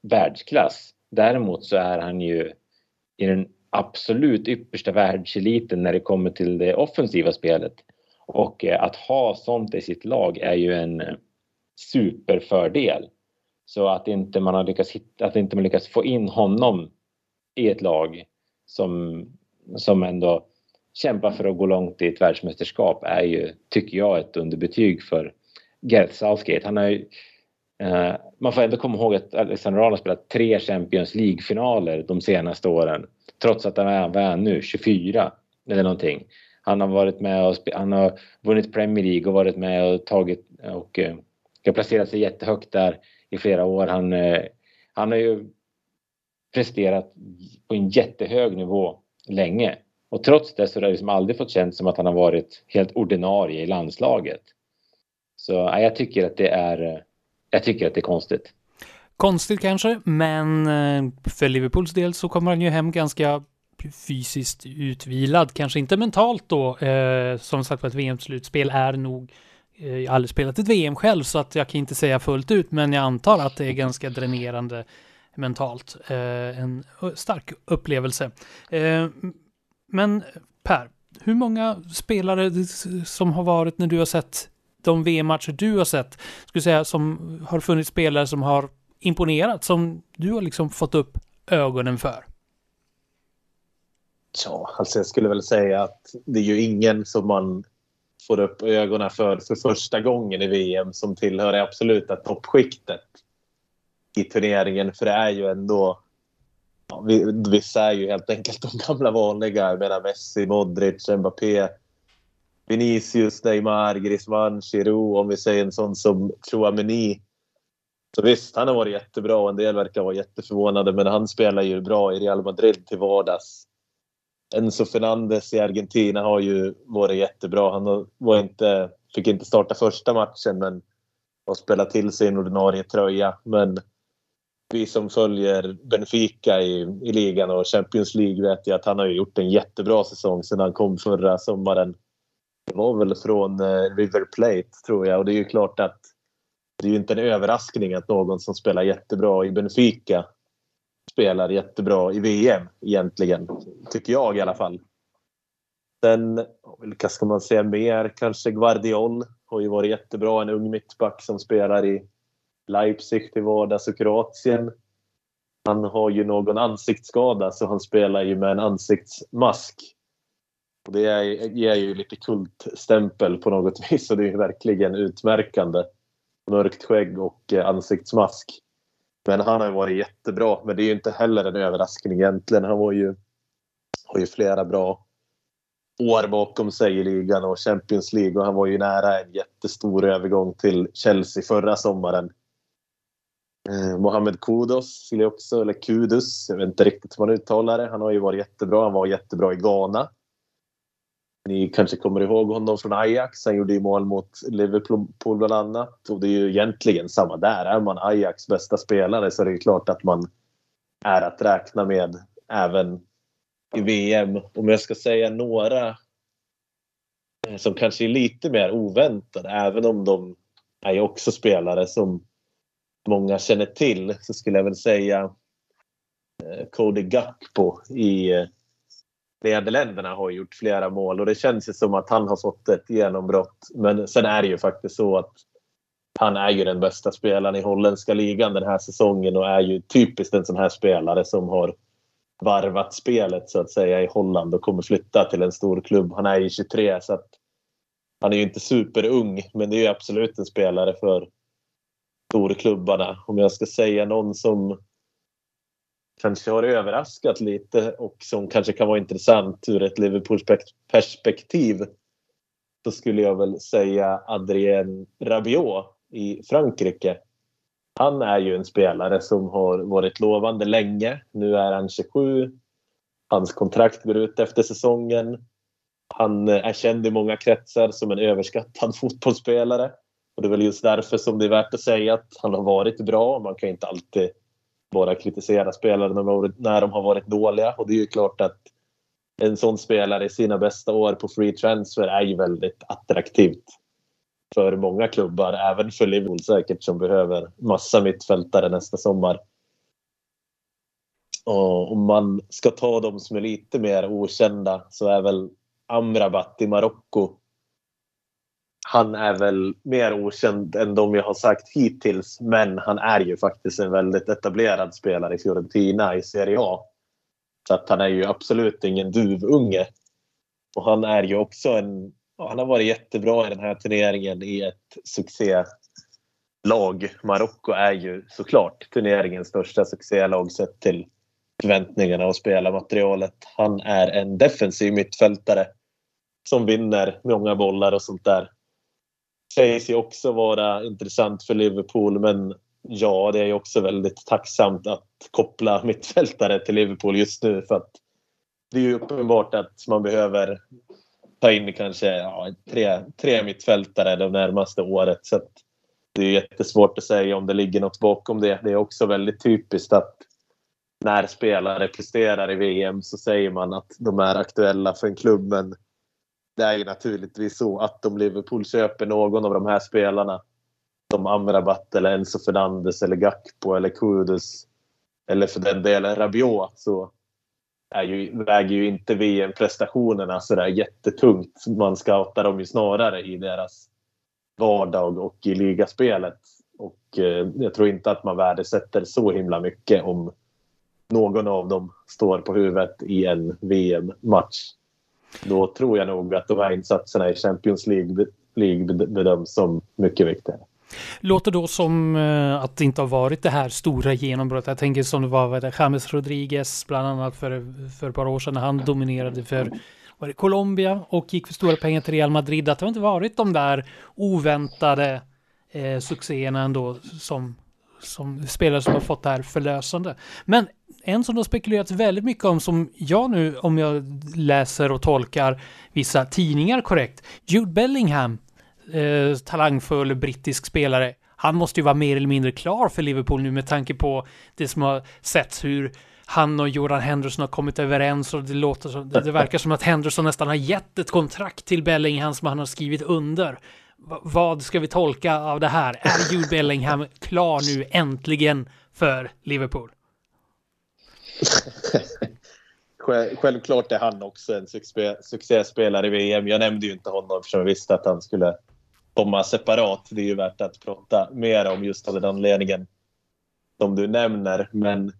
världsklass. Däremot så är han ju i den absolut yppersta världseliten när det kommer till det offensiva spelet. Och eh, att ha sånt i sitt lag är ju en eh, superfördel. Så att inte man har lyckats hitta, att inte man lyckats få in honom i ett lag som, som ändå kämpar för att gå långt i ett världsmästerskap är ju, tycker jag, ett underbetyg för Gareth Southgate. Han har ju Eh, man får ändå komma ihåg att Alexander Arnold har spelat tre Champions League-finaler de senaste åren. Trots att han är nu 24 eller någonting. Han har varit med och han har vunnit Premier League och varit med och tagit och och placerat sig jättehögt där i flera år. Han, eh, han har ju presterat på en jättehög nivå länge och trots det så har det liksom aldrig fått kännas som att han har varit helt ordinarie i landslaget. Så jag tycker att det är eh, jag tycker att det är konstigt. Konstigt kanske, men eh, för Liverpools del så kommer han ju hem ganska fysiskt utvilad, kanske inte mentalt då. Eh, som sagt ett VM-slutspel är nog eh, Eh, jag har aldrig spelat ett VM själv så att jag kan inte säga fullt ut, men jag antar att det är ganska dränerande mentalt. Eh, en stark upplevelse. Eh, men Per, hur många spelare som har varit när du har sett de VM-matcher du har sett, skulle säga som har funnits spelare som har imponerat, som du har liksom fått upp ögonen för? Ja, alltså jag skulle väl säga att det är ju ingen som man får upp ögonen för för första gången i VM som tillhör det absoluta toppskiktet i turneringen. För det är ju ändå... Ja, vissa är ju helt enkelt de gamla vanliga. Jag menar Messi, Modric, Mbappé, Vinicius, Neymar, Griezmann, Giroud. Om vi säger en sån som Chouameni. Så visst, han har varit jättebra och en del verkar vara jätteförvånade men han spelar ju bra i Real Madrid till vardags. Enzo Fernandes i Argentina har ju varit jättebra. Han var inte, fick inte starta första matchen men har spelat till sig en ordinarie tröja. Men vi som följer Benfica i, i ligan och Champions League vet ju att han har gjort en jättebra säsong sedan han kom förra sommaren. Det var väl från eh, River Plate tror jag och det är ju klart att det är ju inte en överraskning att någon som spelar jättebra i Benfica spelar jättebra i VM egentligen. Tycker jag i alla fall. Sen, vilka ska man säga mer? Kanske Guardiol har ju varit jättebra. En ung mittback som spelar i Leipzig till vardags och Kroatien. Han har ju någon ansiktsskada så han spelar ju med en ansiktsmask. Och det ger ju lite kultstämpel på något vis och det är verkligen utmärkande. Mörkt skägg och eh, ansiktsmask. Men han har varit jättebra. Men det är ju inte heller en överraskning egentligen. Han var ju, har ju flera bra år bakom sig i ligan och Champions League och han var ju nära en jättestor övergång till Chelsea förra sommaren. Eh, Mohamed Kudos, också, eller Kudus, jag vet inte riktigt hur man uttalar det. Han har ju varit jättebra. Han var jättebra i Ghana. Ni kanske kommer ihåg honom från Ajax. Han gjorde ju mål mot Liverpool bland annat. Och det är ju egentligen samma där. Är man Ajax bästa spelare så är det ju klart att man är att räkna med även i VM. Om jag ska säga några eh, som kanske är lite mer oväntade, även om de är ju också spelare som många känner till, så skulle jag väl säga eh, Cody Gakpo i eh, Nederländerna har gjort flera mål och det känns ju som att han har fått ett genombrott. Men sen är det ju faktiskt så att han är ju den bästa spelaren i holländska ligan den här säsongen och är ju typiskt en sån här spelare som har varvat spelet så att säga i Holland och kommer flytta till en stor klubb. Han är ju 23 så att han är ju inte superung men det är ju absolut en spelare för storklubbarna. Om jag ska säga någon som kanske har överraskat lite och som kanske kan vara intressant ur ett Liverpool-perspektiv så skulle jag väl säga Adrien Rabiot i Frankrike. Han är ju en spelare som har varit lovande länge. Nu är han 27. Hans kontrakt går ut efter säsongen. Han är känd i många kretsar som en överskattad fotbollsspelare. Och det är väl just därför som det är värt att säga att han har varit bra. Man kan inte alltid bara kritisera spelare när de har varit dåliga. Och det är ju klart att en sån spelare i sina bästa år på free transfer är ju väldigt attraktivt för många klubbar, även för Liverpool säkert som behöver massa mittfältare nästa sommar. Och om man ska ta de som är lite mer okända så är väl Amrabat i Marocko han är väl mer okänd än de jag har sagt hittills. Men han är ju faktiskt en väldigt etablerad spelare i Fiorentina i Serie A. Så att han är ju absolut ingen duvunge. Och han är ju också en... Han har varit jättebra i den här turneringen i ett succélag. Marocko är ju såklart turneringens största succélag sett till förväntningarna och spelarmaterialet. Han är en defensiv mittfältare som vinner många bollar och sånt där sägs ju också vara intressant för Liverpool men ja, det är också väldigt tacksamt att koppla mittfältare till Liverpool just nu för att det är ju uppenbart att man behöver ta in kanske ja, tre, tre mittfältare det närmaste året. Så det är jättesvårt att säga om det ligger något bakom det. Det är också väldigt typiskt att när spelare presterar i VM så säger man att de är aktuella för en klubb men det är ju naturligtvis så att om Liverpool köper någon av de här spelarna som Amrabat eller Enzo Fernandes eller Gakpo eller Kudus eller för den delen Rabiot så är ju, väger ju inte VM-prestationerna sådär jättetungt. Man scoutar dem ju snarare i deras vardag och i ligaspelet. Och eh, jag tror inte att man värdesätter så himla mycket om någon av dem står på huvudet i en VM-match. Då tror jag nog att de här insatserna i Champions League, League bedöms som mycket viktigare. Låter då som eh, att det inte har varit det här stora genombrottet. Jag tänker som det var med James Rodriguez bland annat för, för ett par år sedan när han dominerade för var det Colombia och gick för stora pengar till Real Madrid. Att det har inte varit de där oväntade eh, succéerna ändå som, som spelare som har fått det här förlösande. Men en som det har spekulerats väldigt mycket om som jag nu, om jag läser och tolkar vissa tidningar korrekt, Jude Bellingham, eh, talangfull brittisk spelare, han måste ju vara mer eller mindre klar för Liverpool nu med tanke på det som har setts hur han och Jordan Henderson har kommit överens och det låter som, det, det verkar som att Henderson nästan har gett ett kontrakt till Bellingham som han har skrivit under. V vad ska vi tolka av det här? Är Jude Bellingham klar nu äntligen för Liverpool? Självklart är han också en succéspelare i VM. Jag nämnde ju inte honom eftersom jag visste att han skulle komma separat. Det är ju värt att prata mer om just av den anledningen som du nämner. Men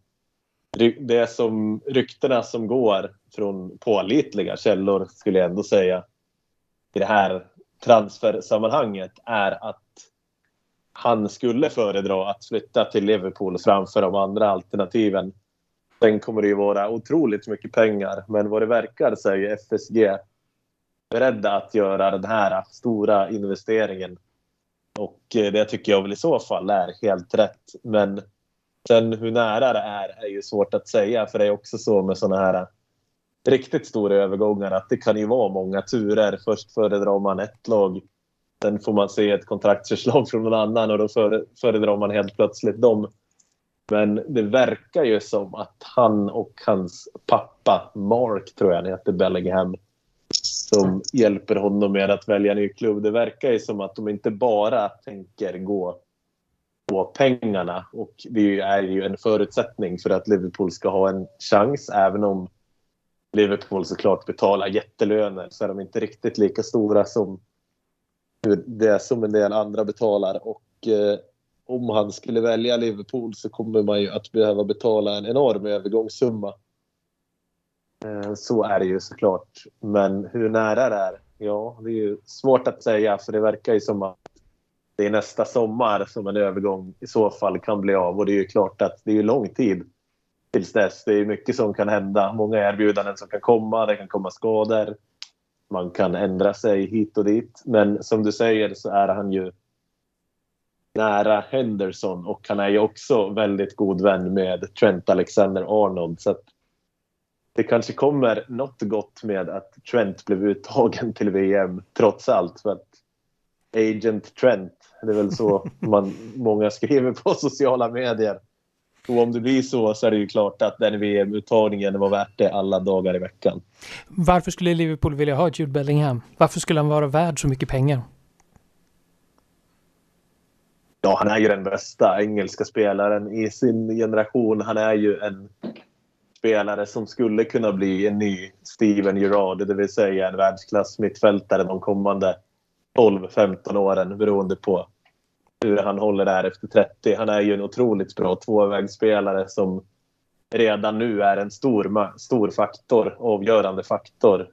det som ryktena som går från pålitliga källor skulle jag ändå säga i det här transfersammanhanget är att han skulle föredra att flytta till Liverpool framför de andra alternativen. Sen kommer det ju vara otroligt mycket pengar men vad det verkar så är ju FSG beredda att göra den här stora investeringen. Och eh, det tycker jag väl i så fall är helt rätt. Men Sen hur nära det är är ju svårt att säga för det är också så med sådana här riktigt stora övergångar att det kan ju vara många turer. Först föredrar man ett lag, sen får man se ett kontraktsförslag från någon annan och då föredrar man helt plötsligt dem. Men det verkar ju som att han och hans pappa, Mark tror jag han heter, Bellingham, som hjälper honom med att välja ny klubb. Det verkar ju som att de inte bara tänker gå på pengarna. Och det är ju en förutsättning för att Liverpool ska ha en chans. Även om Liverpool såklart betalar jättelöner så är de inte riktigt lika stora som det som en del andra betalar. Och eh, om han skulle välja Liverpool så kommer man ju att behöva betala en enorm övergångssumma. Eh, så är det ju såklart. Men hur nära det är? Ja, det är ju svårt att säga för det verkar ju som att det är nästa sommar som en övergång i så fall kan bli av. Och det är ju klart att det är lång tid tills dess. Det är mycket som kan hända. Många erbjudanden som kan komma. Det kan komma skador. Man kan ändra sig hit och dit. Men som du säger så är han ju nära Henderson och han är ju också väldigt god vän med Trent Alexander-Arnold. Så det kanske kommer något gott med att Trent blev uttagen till VM trots allt. För att Agent Trent det är väl så man, många skriver på sociala medier. Och om det blir så så är det ju klart att den VM-uttagningen var värt det alla dagar i veckan. Varför skulle Liverpool vilja ha Jude Bellingham? Varför skulle han vara värd så mycket pengar? Ja, han är ju den bästa engelska spelaren i sin generation. Han är ju en spelare som skulle kunna bli en ny Steven Gerrard, det vill säga en världsklass mittfältare de kommande 12-15 åren beroende på hur han håller där efter 30. Han är ju en otroligt bra tvåvägsspelare som redan nu är en stor, stor faktor, avgörande faktor.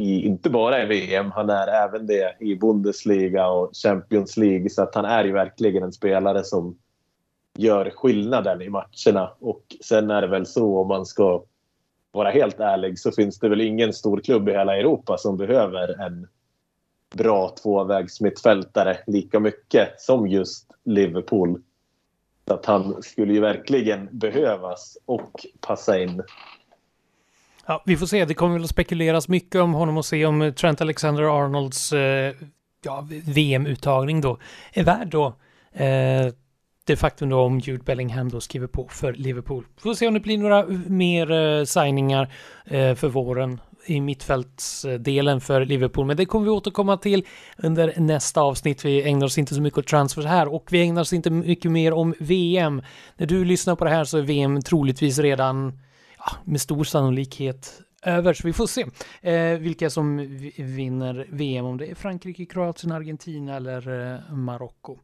I, inte bara i VM, han är även det i Bundesliga och Champions League. Så att han är ju verkligen en spelare som gör skillnaden i matcherna. Och sen är det väl så om man ska vara helt ärlig så finns det väl ingen stor klubb i hela Europa som behöver en bra tvåvägsmittfältare lika mycket som just Liverpool. Så att han skulle ju verkligen behövas och passa in. Ja, vi får se. Det kommer väl att spekuleras mycket om honom och se om eh, Trent Alexander-Arnolds eh, ja, VM-uttagning då är värd då eh, det faktum då om Jude Bellingham då skriver på för Liverpool. Vi får se om det blir några eh, mer eh, signingar eh, för våren i mittfältsdelen för Liverpool. Men det kommer vi återkomma till under nästa avsnitt. Vi ägnar oss inte så mycket åt transfers här och vi ägnar oss inte mycket mer om VM. När du lyssnar på det här så är VM troligtvis redan med stor sannolikhet över, så vi får se eh, vilka som vinner VM, om det är Frankrike, Kroatien, Argentina eller eh, Marocko.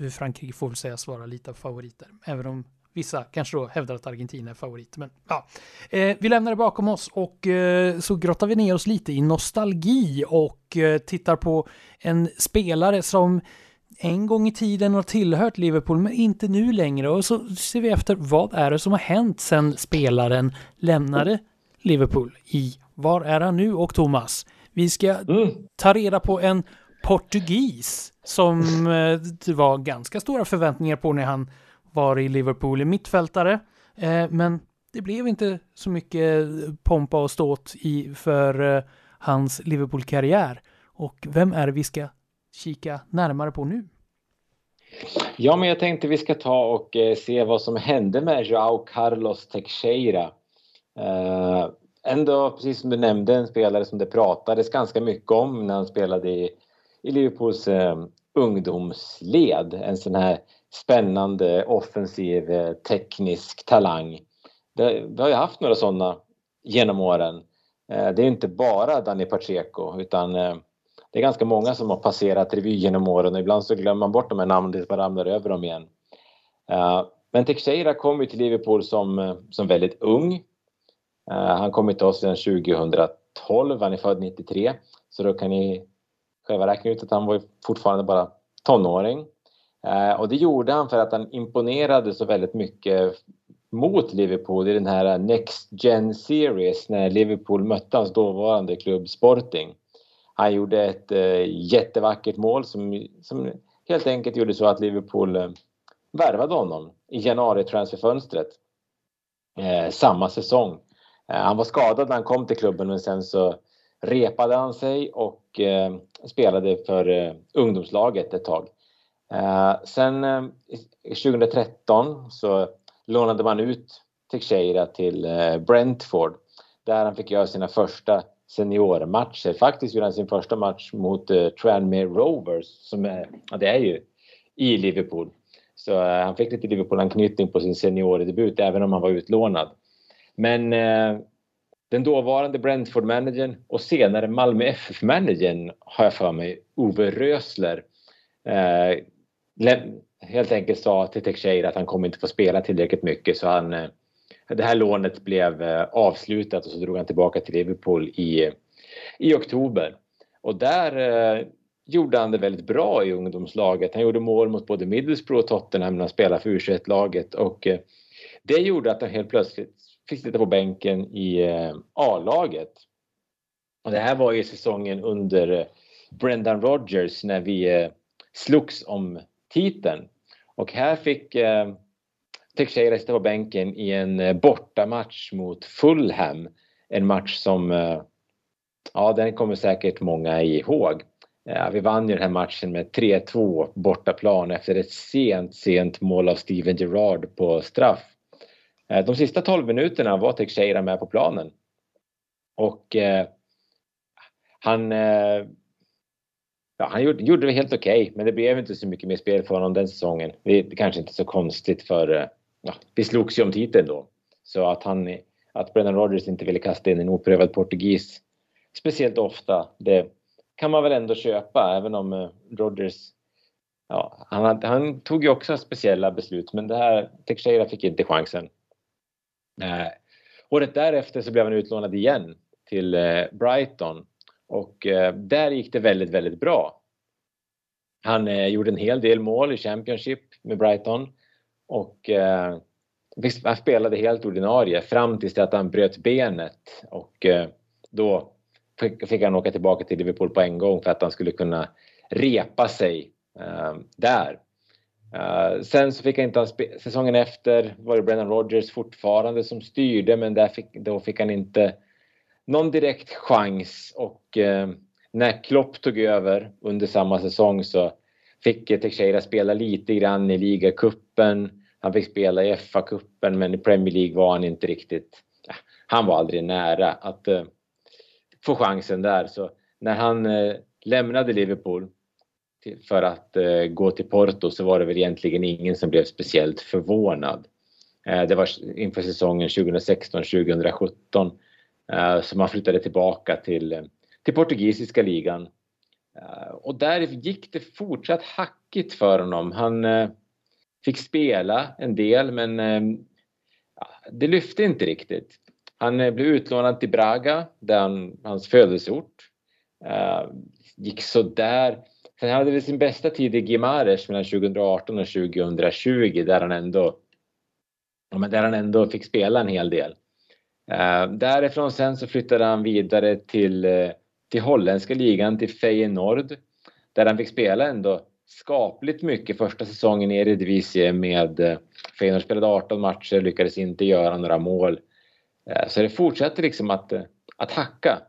Eh, Frankrike får väl sägas vara lite av favoriter, även om Vissa kanske då hävdar att Argentina är favorit, men ja. Eh, vi lämnar det bakom oss och eh, så grottar vi ner oss lite i nostalgi och eh, tittar på en spelare som en gång i tiden har tillhört Liverpool men inte nu längre och så ser vi efter vad är det som har hänt sedan spelaren lämnade Liverpool i var är han nu och Thomas? Vi ska mm. ta reda på en portugis som eh, det var ganska stora förväntningar på när han var i Liverpool i mittfältare. Eh, men det blev inte så mycket pompa och ståt i för eh, hans Liverpool-karriär. Och vem är det vi ska kika närmare på nu? Ja, men jag tänkte vi ska ta och eh, se vad som hände med Joao Carlos Teixeira. Uh, ändå, precis som du nämnde, en spelare som det pratades ganska mycket om när han spelade i, i Liverpools eh, ungdomsled. En sån här spännande, offensiv, teknisk talang. Det, vi har ju haft några sådana genom åren. Det är inte bara Dani Pacheco utan eh, det är ganska många som har passerat revy genom åren och ibland så glömmer man bort de här namnen tills man ramlar över dem igen. Eh, men Teixeira kom ju till Liverpool som, eh, som väldigt ung. Eh, han kom till oss sedan 2012, han är född 93. Så då kan ni själva räkna ut att han var fortfarande bara tonåring. Och det gjorde han för att han imponerade så väldigt mycket mot Liverpool i den här Next Gen Series när Liverpool mötte hans dåvarande klubb Sporting. Han gjorde ett eh, jättevackert mål som, som helt enkelt gjorde så att Liverpool eh, värvade honom i januari transferfönstret eh, samma säsong. Eh, han var skadad när han kom till klubben men sen så repade han sig och eh, spelade för eh, ungdomslaget ett tag. Eh, sen eh, 2013 så lånade man ut Teixeira till eh, Brentford där han fick göra sina första seniormatcher. Faktiskt gjorde han sin första match mot eh, Tranmere Rovers som är, ja, det är ju i Liverpool. Så eh, han fick lite Liverpool-anknytning på sin seniordebut även om han var utlånad. Men eh, den dåvarande Brentford-managern och senare Malmö FF-managern har jag för mig, Ove Rösler, eh, helt enkelt sa till Teixeira att han kommer inte få spela tillräckligt mycket så han eh, det här lånet blev eh, avslutat och så drog han tillbaka till Liverpool i, i oktober. Och där eh, gjorde han det väldigt bra i ungdomslaget. Han gjorde mål mot både Middlesbrough och Tottenham när han spelade för U21-laget och eh, det gjorde att han helt plötsligt fick sitta på bänken i eh, A-laget. Och det här var ju säsongen under eh, Brendan Rodgers när vi eh, slogs om titeln. Och här fick eh, Teixeira sitta på bänken i en eh, bortamatch mot Fulham. En match som, eh, ja den kommer säkert många ihåg. Eh, vi vann ju den här matchen med 3-2 bortaplan efter ett sent, sent mål av Steven Gerrard på straff. De sista 12 minuterna var Teixeira med på planen. Och eh, han ja, han gjorde, gjorde det helt okej, okay, men det blev inte så mycket mer spel för honom den säsongen. Det är kanske inte så konstigt för eh, ja, vi slogs ju om titeln då. Så att han, att Brennan Rodgers inte ville kasta in en oprövad portugis speciellt ofta, det kan man väl ändå köpa även om Rogers... Rodgers Ja, han, han tog ju också speciella beslut men det här Teixeira fick inte chansen. Eh, året därefter så blev han utlånad igen till eh, Brighton och eh, där gick det väldigt, väldigt bra. Han eh, gjorde en hel del mål i Championship med Brighton och eh, han spelade helt ordinarie fram tills att han bröt benet och eh, då fick, fick, han åka tillbaka till Liverpool på en gång för att han skulle kunna repa sig eh, där. Uh, sen så fick han inte säsongen efter var det Brennan Rodgers fortfarande som styrde men där fick, då fick han inte någon direkt chans och eh, när Klopp tog över under samma säsong så fick Teixeira spela lite grann i ligacupen. Han fick spela i FA-cupen men i Premier League var han inte riktigt... Äh, han var aldrig nära att eh, få chansen där. Så när han eh, lämnade Liverpool till, för att eh, gå till Porto så var det väl egentligen ingen som blev speciellt förvånad. Eh, det var inför säsongen 2016-2017 Eh, han flyttade tillbaka till, till portugisiska ligan. Eh, och där gick det fortsatt hackigt för honom. Han, eh, fick spela en del men eh, det lyfte inte riktigt. Han blev utlånad till Braga, där han, hans födelseort. Gick sådär. Sen hade vi sin bästa tid i Gimares mellan 2018 och 2020 där han ändå, där han ändå fick spela en hel del. Därifrån sen så flyttade han vidare till, till holländska ligan, till Feyenoord, där han fick spela ändå skapligt mycket första säsongen i Eredivisie med eh, Feyenoord spelade 18 matcher, lyckades inte göra några mål. Eh, så det fortsatte liksom att, eh, att hacka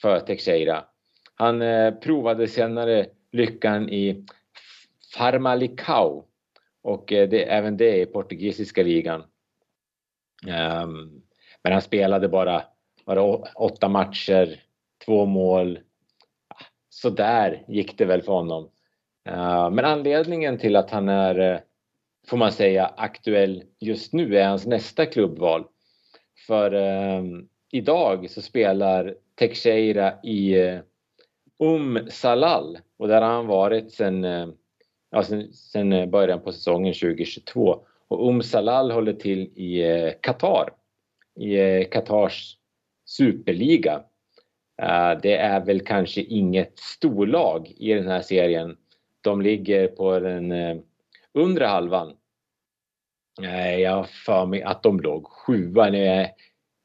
för Teixeira. Han provade senare lyckan i Farmalicao och det, även det i portugisiska ligan. Ehm, men han spelade bara, bara åtta matcher, två mål. Så där gick det väl för honom. Eh, men anledningen till att han är, eh, får man säga, aktuell just nu är hans nästa klubbval. För ehm, idag så spelar Teixeira i uh, Um Salal och där har han varit sen, ja, sen, sen början på säsongen 2022. Och Um Salal håller till i Qatar i eh, Qatars superliga. Eh, det är väl kanske inget storlag i den här serien. De ligger på den eh, undre halvan. Eh, jag har för mig att de låg sjua. Nu är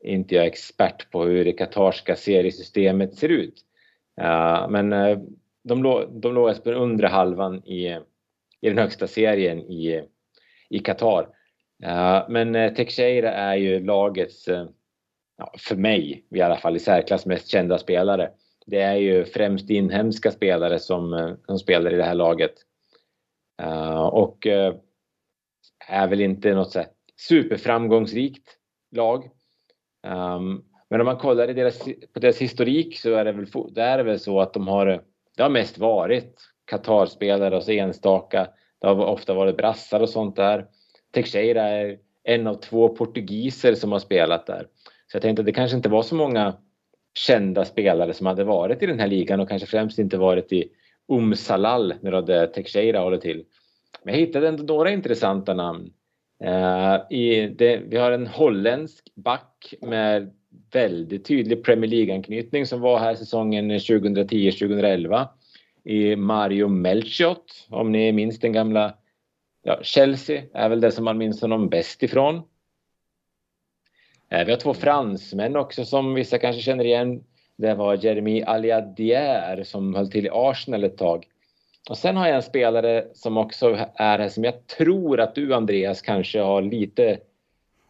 inte jag expert på hur det katarska seriesystemet ser ut. Men de låg, de låg alltså på den undre halvan i, i den högsta serien i, i Qatar. Men Teixeira är ju lagets, ja, för mig i alla fall, i särklass mest kända spelare. Det är ju främst inhemska spelare som, eh, som spelar i det här laget. Eh, och eh, är väl inte något så superframgångsrikt lag. Um, men om man kollar i deras, på deras historik så är det väl, det är väl så att de har, det har mest varit Qatar-spelare och så enstaka. Det har ofta varit brassar och sånt där. Teixeira är en av två portugiser som har spelat där. Så jag tänkte att det kanske inte var så många kända spelare som hade varit i den här ligan och kanske främst inte varit i Umsalal när hade Teixeira håller till. Men jag hittade ändå några intressanta namn. Uh, i det, vi har en holländsk back med väldigt tydlig Premier League-anknytning som var här säsongen 2010-2011 i Mario Melchiot, om ni minns den gamla ja, Chelsea är väl det som man minns honom bäst ifrån. Eh, vi har två fransmän också som vissa kanske känner igen. Det var Jeremy Aliadier som höll till i Arsenal ett tag. Och sen har jag en spelare som också är här som jag tror att du Andreas kanske har lite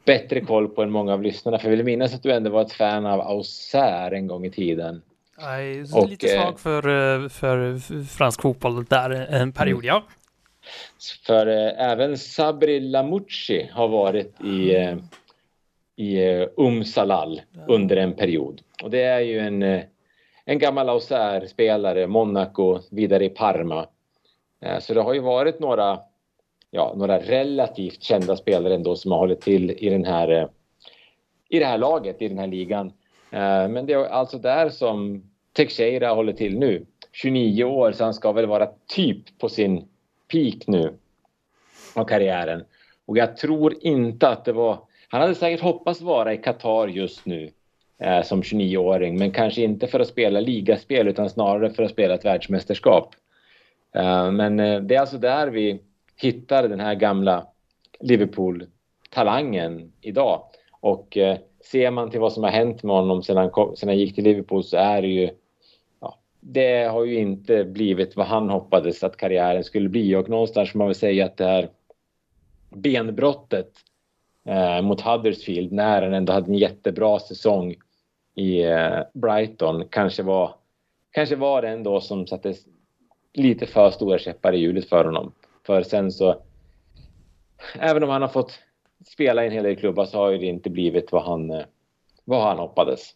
bättre koll på än många av lyssnarna. För jag vill minnas att du ändå var ett fan av Auxerre en gång i tiden. Är lite svag eh, för, eh, för fransk fotboll där en period, ja. För eh, även Sabri Lamouchi har varit i, i eh, Umsalal under en period. Och det är ju en, eh, en gammal Auxerre-spelare, Monaco, vidare i Parma. Eh, så det har ju varit några, ja, några relativt kända spelare ändå som har hållit till i, den här, i det här laget, i den här ligan. Men det är alltså där som Teixeira håller till nu. 29 år, så han ska väl vara typ på sin peak nu av karriären. Och jag tror inte att det var... Han hade säkert hoppats vara i Qatar just nu eh, som 29-åring, men kanske inte för att spela ligaspel utan snarare för att spela ett världsmästerskap. Eh, men eh, det är alltså där vi hittar den här gamla Liverpool-talangen idag. Och eh, ser man till vad som har hänt med honom sedan han, kom, sedan han gick till Liverpool så är det ju det har ju inte blivit vad han hoppades att karriären skulle bli och någonstans får man väl säga att det här benbrottet eh, mot Huddersfield när han ändå hade en jättebra säsong i eh, Brighton kanske var, kanske var det ändå som satte lite för stora käppar i hjulet för honom. För sen så, även om han har fått spela i en hel del klubbar så har ju det inte blivit vad han, eh, vad han hoppades.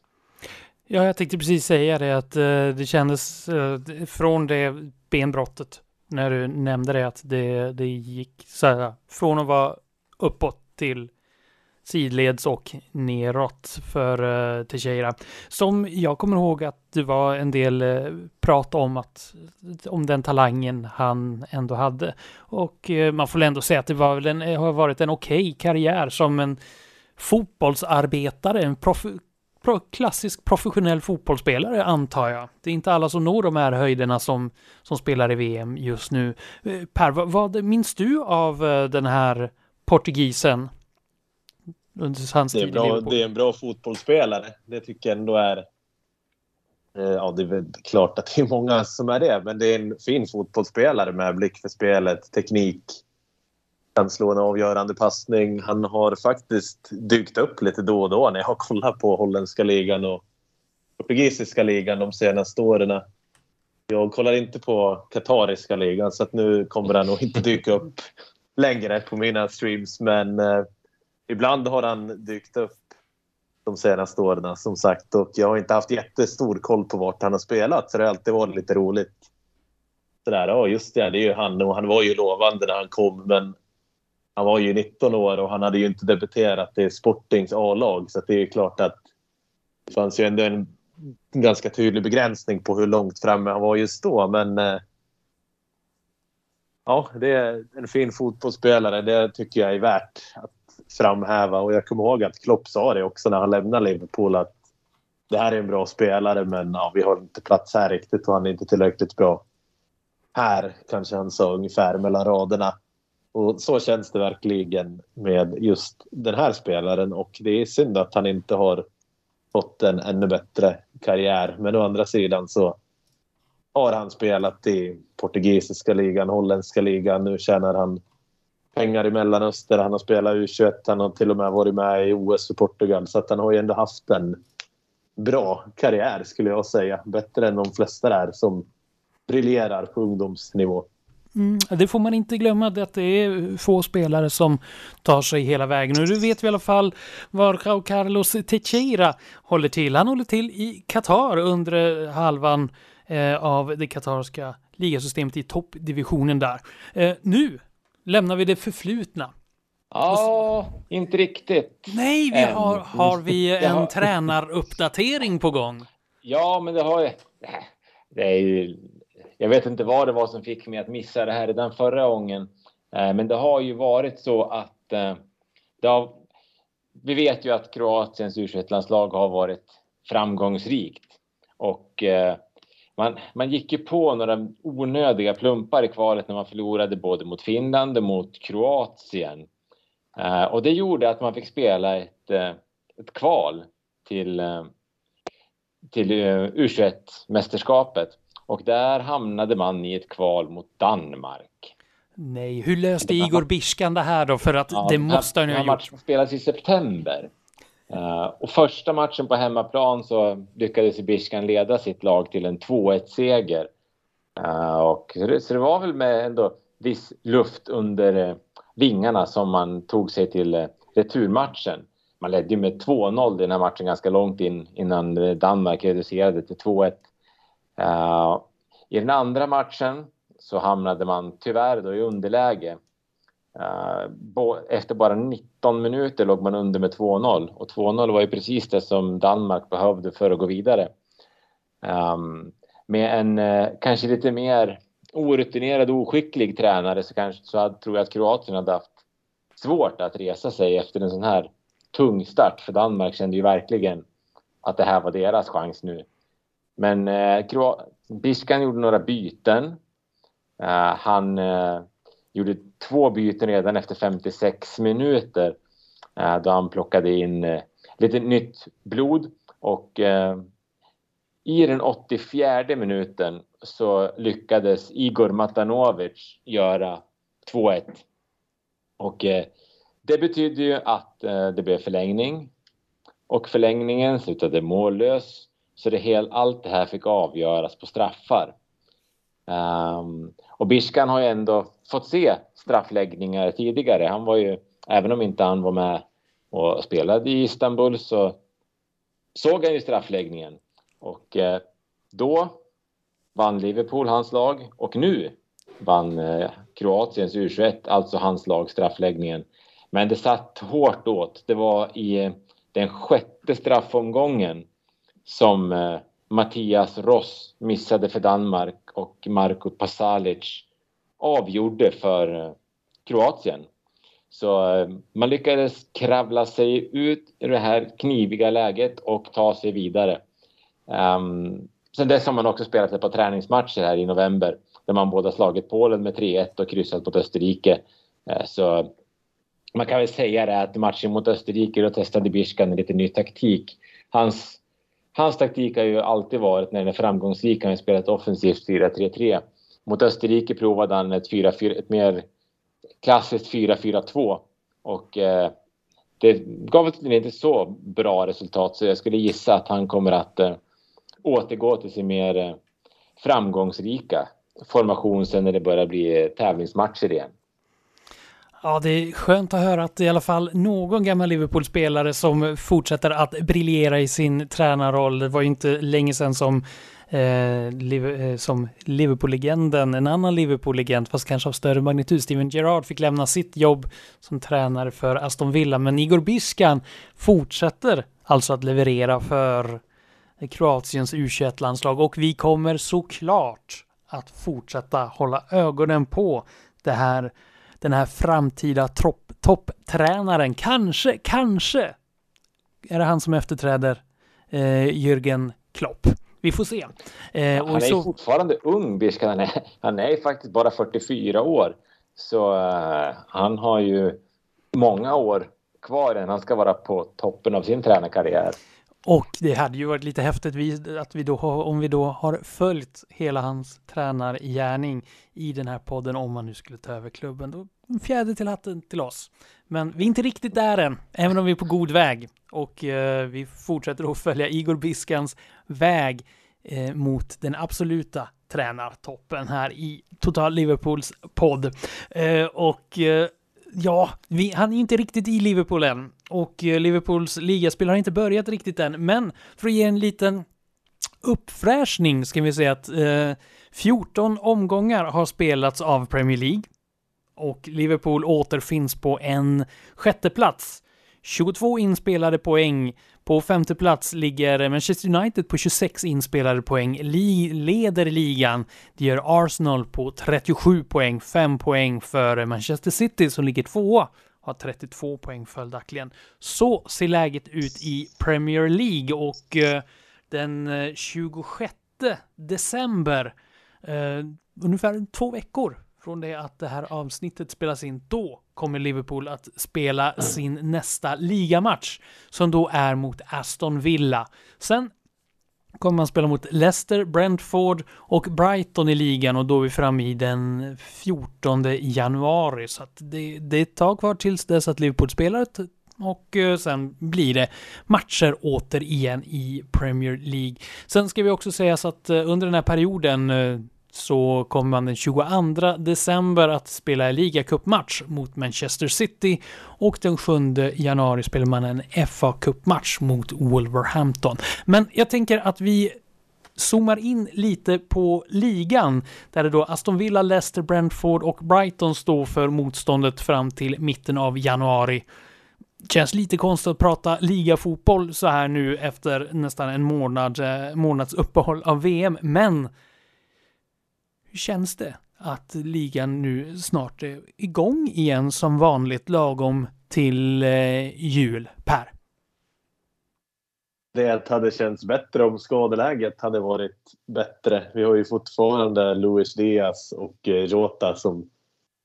Ja, jag tänkte precis säga det att eh, det kändes eh, från det benbrottet när du nämnde det att det, det gick så här från att vara uppåt till sidleds och neråt för eh, Teixeira. Som jag kommer ihåg att det var en del eh, prat om att om den talangen han ändå hade. Och eh, man får ändå säga att det var väl en, har varit en okej okay karriär som en fotbollsarbetare, en prof pro klassisk professionell fotbollsspelare antar jag. Det är inte alla som når de här höjderna som, som spelar i VM just nu. Per, vad, vad minns du av den här portugisen? Under hans det är, bra, det är en bra fotbollsspelare. Det tycker jag ändå är... Eh, ja, det är väl klart att det är många som är det, men det är en fin fotbollsspelare med blick för spelet, teknik, kan slå en avgörande passning. Han har faktiskt dykt upp lite då och då när jag har kollat på holländska ligan och portugisiska ligan de senaste åren. Jag kollar inte på katariska ligan så att nu kommer han nog inte dyka upp längre på mina streams. Men eh, ibland har han dykt upp de senaste åren som sagt och jag har inte haft jättestor koll på vart han har spelat så det har alltid varit lite roligt. Sådär, ja just det, det är ju han och han var ju lovande när han kom men han var ju 19 år och han hade ju inte debuterat i Sportings A-lag så det är ju klart att det fanns ju ändå en ganska tydlig begränsning på hur långt framme han var just då men eh, ja, det är en fin fotbollsspelare. Det tycker jag är värt att framhäva. Och jag kommer ihåg att Klopp sa det också när han lämnade Liverpool att det här är en bra spelare men ja, vi har inte plats här riktigt och han är inte tillräckligt bra här, kanske han sa ungefär mellan raderna. Och så känns det verkligen med just den här spelaren och det är synd att han inte har fått en ännu bättre karriär. Men å andra sidan så har han spelat i portugisiska ligan, holländska ligan. Nu tjänar han pengar i Mellanöstern. Han har spelat U21. Han har till och med varit med i OS för Portugal. Så att han har ju ändå haft en bra karriär skulle jag säga. Bättre än de flesta där som briljerar på ungdomsnivå. Mm, det får man inte glömma, att det är få spelare som tar sig hela vägen. Och du vet vi i alla fall var Carlos Teixeira håller till. Han håller till i Qatar under halvan eh, av det katarska ligasystemet i toppdivisionen där. Eh, nu lämnar vi det förflutna. Ja, inte riktigt. Nej, vi har, har vi en har... tränaruppdatering på gång? Ja, men det har ju... Det är ju... Jag vet inte vad det var som fick mig att missa det här redan förra gången. Eh, men det har ju varit så att eh, har... Vi vet ju att Kroatiens u har varit framgångsrikt och eh, man, man gick ju på några onödiga plumpar i kvalet när man förlorade både mot Finland och mot Kroatien. Uh, och det gjorde att man fick spela ett, uh, ett kval till, uh, till U21-mästerskapet. Och där hamnade man i ett kval mot Danmark. Nej, hur löste Igor Biskan det här då? För att ja, det måste han ju ha gjort. Matchen spelades i september. Eh, och första matchen på hemmaplan så lyckades Biskan leda sitt lag till en 2-1-seger. Uh, eh, och så det var väl med ändå viss luft under uh, vingarna som man tog sig till uh, returmatchen. Man ledde ju med 2-0 i den här matchen ganska långt in innan Danmark reducerade till 2-1. I den andra matchen så hamnade man tyvärr då i underläge Eh, efter bara 19 minuter låg man under med 2-0 och 2-0 var ju precis det som Danmark behövde för att gå vidare. Ehm, med en eh, kanske lite mer orutinerad och oskicklig tränare så, kanske, så hade, tror jag att Kroatien hade haft svårt att resa sig efter en sån här tung start för Danmark kände ju verkligen att det här var deras chans nu. Men uh, Biskan gjorde några byten. Eh, han gjorde två byten redan efter 56 minuter eh, då han plockade in eh, lite nytt blod och eh, i den 84 minuten så lyckades Igor Matanovic göra 2-1. Och eh, det betydde ju att eh, det blev förlängning och förlängningen slutade mållös så det hel, allt det här fick avgöras på straffar. Um, och Biskan har ju ändå fått se straffläggningar tidigare. Han var ju, även om inte han var med och spelade i Istanbul så såg han ju straffläggningen. Och eh, då vann Liverpool hans lag och nu vann eh, Kroatiens U21, alltså hans lag, straffläggningen Men det satt hårt åt. Det var i eh, den sjätte straffomgången som eh, Mattias Ross missade för Danmark och Marko Pasalic avgjorde för eh, Kroatien. Så eh, man lyckades kravla sig ut ur det här kniviga läget och ta sig vidare. Um, sen dess har man också spelat ett par träningsmatcher här i november där man båda slagit Polen med 3-1 och kryssat mot Österrike. Uh, så man kan väl säga det att matchen mot Österrike då testade Biskan en lite ny taktik. Hans, hans taktik har ju alltid varit när den är framgångsrik, han har spelat offensivt 4-3-3. Mot Österrike provade han ett, 4, 4, ett mer klassiskt 4-4-2 och eh, det gav inte så bra resultat så jag skulle gissa att han kommer att eh, återgå till sin mer eh, framgångsrika formation sen när det börjar bli tävlingsmatcher igen. Ja, det är skönt att höra att i alla fall någon gammal Liverpool-spelare som fortsätter att briljera i sin tränarroll. Det var ju inte länge sedan som eh, eh, som Liverpool-legenden, en annan Liverpool-legend, fast kanske av större magnitud, Steven Gerrard fick lämna sitt jobb som tränare för Aston Villa, men Igor Biskan fortsätter alltså att leverera för Kroatiens U21-landslag och vi kommer såklart att fortsätta hålla ögonen på det här, den här framtida topptränaren. Kanske, kanske är det han som efterträder eh, Jürgen Klopp. Vi får se. Eh, han är så... fortfarande ung, Birska. Han är, han är faktiskt bara 44 år. Så uh, han har ju många år kvar än han ska vara på toppen av sin tränarkarriär. Och det hade ju varit lite häftigt att vi då har, om vi då har följt hela hans tränargärning i den här podden om man nu skulle ta över klubben. Då en fjäder till hatten till oss. Men vi är inte riktigt där än, även om vi är på god väg. Och eh, vi fortsätter att följa Igor Biskans väg eh, mot den absoluta tränartoppen här i Total Liverpools podd. Eh, och eh, ja, vi, han är inte riktigt i Liverpool än. Och eh, Liverpools ligaspel har inte börjat riktigt än. Men för att ge en liten uppfräschning ska vi säga att eh, 14 omgångar har spelats av Premier League och Liverpool återfinns på en sjätte plats. 22 inspelade poäng. På femte plats ligger Manchester United på 26 inspelade poäng, li leder ligan. Det gör Arsenal på 37 poäng, 5 poäng för Manchester City som ligger tvåa har 32 poäng följaktligen. Så ser läget ut i Premier League och uh, den eh, 26 december, uh, ungefär två veckor från det att det här avsnittet spelas in, då kommer Liverpool att spela mm. sin nästa ligamatch som då är mot Aston Villa. Sen kommer man spela mot Leicester, Brentford och Brighton i ligan och då är vi framme i den 14 januari. Så att det, det är ett tag kvar tills dess att Liverpool spelar och eh, sen blir det matcher återigen i Premier League. Sen ska vi också säga så att eh, under den här perioden eh, så kommer man den 22 december att spela en ligacupmatch mot Manchester City och den 7 januari spelar man en FA-cupmatch mot Wolverhampton. Men jag tänker att vi zoomar in lite på ligan där det då Aston Villa, Leicester, Brentford och Brighton står för motståndet fram till mitten av januari. Känns lite konstigt att prata ligafotboll så här nu efter nästan en månad, eh, månads uppehåll av VM, men känns det att ligan nu snart är igång igen som vanligt lagom till eh, jul, Per? Det hade känts bättre om skadeläget hade varit bättre. Vi har ju fortfarande Luis Diaz och eh, Jota som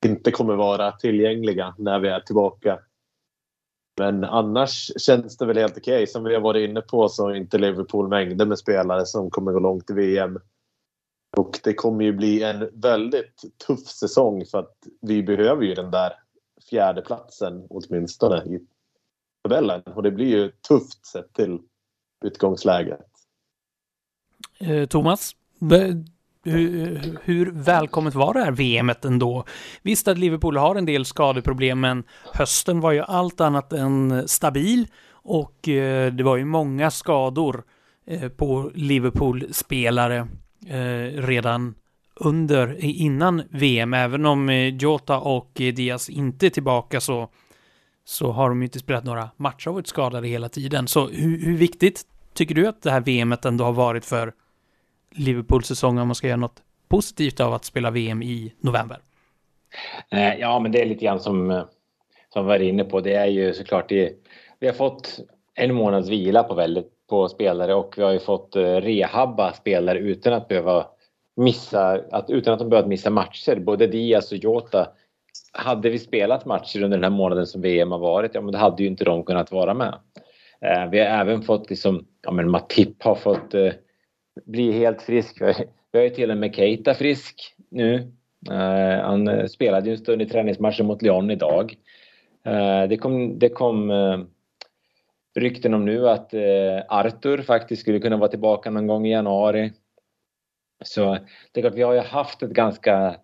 inte kommer vara tillgängliga när vi är tillbaka. Men annars känns det väl helt okej. Okay. Som vi har varit inne på så har inte Liverpool mängder med spelare som kommer gå långt i VM. Och det kommer ju bli en väldigt tuff säsong för att vi behöver ju den där fjärde platsen åtminstone i tabellen. Och det blir ju tufft sett till utgångsläget. Eh, Thomas, hur, hur, välkommet var det här VMet ändå? Visst att Liverpool har en del skadeproblem, men hösten var ju allt annat än stabil och eh, det var ju många skador eh, på Liverpool-spelare eh, redan under, innan VM. Även om eh, Jota och eh, Diaz inte är tillbaka så, så har de ju inte spelat några matcher och varit skadade hela tiden. Så hur, hur viktigt tycker du att det här VMet ändå har varit för Liverpools säsong om man ska göra något positivt av att spela VM i november? Eh, ja, men det är lite grann som, eh, som vi var inne på. Det är ju såklart det, vi har fått en månads vila på väldigt på spelare och vi har ju fått eh, rehabba spelare utan att behöva missa, att, utan att de behövt missa matcher. Både Diaz och Jota. Hade vi spelat matcher under den här månaden som VM har varit, ja men då hade ju inte de kunnat vara med. Eh, vi har även fått liksom, ja men Matip har fått eh, bli helt frisk. Vi har ju till och med Keita frisk nu. Eh, han eh, spelade ju en stund i träningsmatchen mot Lyon idag. Eh, det kom, det kom rykten om nu att eh, Arthur faktiskt skulle kunna vara tillbaka någon gång i januari. Så det är klart, vi har ju haft ett ganska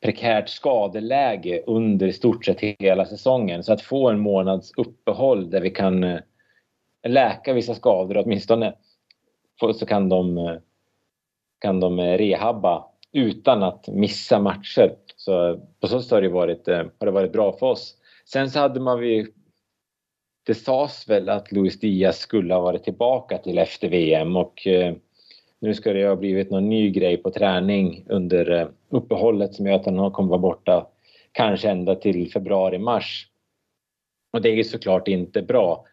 prekärt skadeläge under i stort sett hela säsongen. Så att få en månads uppehåll där vi kan eh, läka vissa skador åtminstone så kan de, eh, kan de eh, rehabba utan att missa matcher. Så på så sätt har det varit, eh, har det varit bra för oss. Sen så hade man vi det sades väl att Luis Diaz skulle ha varit tillbaka till efter VM och eh, nu ska det ha blivit någon ny grej på träning under eh, uppehållet som gör att han kommer vara borta kanske ända till februari-mars. Och det är ju såklart inte bra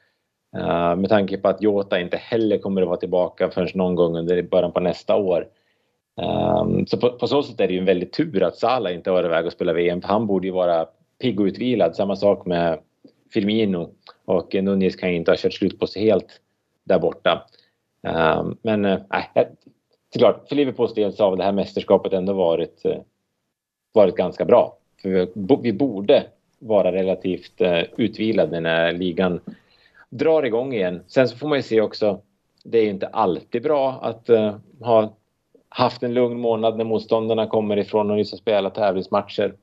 uh, med tanke på att Jota inte heller kommer att vara tillbaka förrän någon gång under början på nästa år. Um, så på, på, så sätt är det ju en väldigt tur att Salah inte har iväg och spela VM för han borde ju vara pigg och utvilad. Samma sak med Firmino och Nunez kan ju inte ha kört slut på sig helt där borta. Ehm, men eh, äh, såklart, för Liverpools del så har det här mästerskapet ändå varit, eh, varit ganska bra. För vi, borde vara relativt eh, utvilade när ligan drar igång igen. Sen så får man ju se också, det är ju inte alltid bra att ha haft en lugn månad när motståndarna kommer ifrån och nyss har spelat tävlingsmatcher.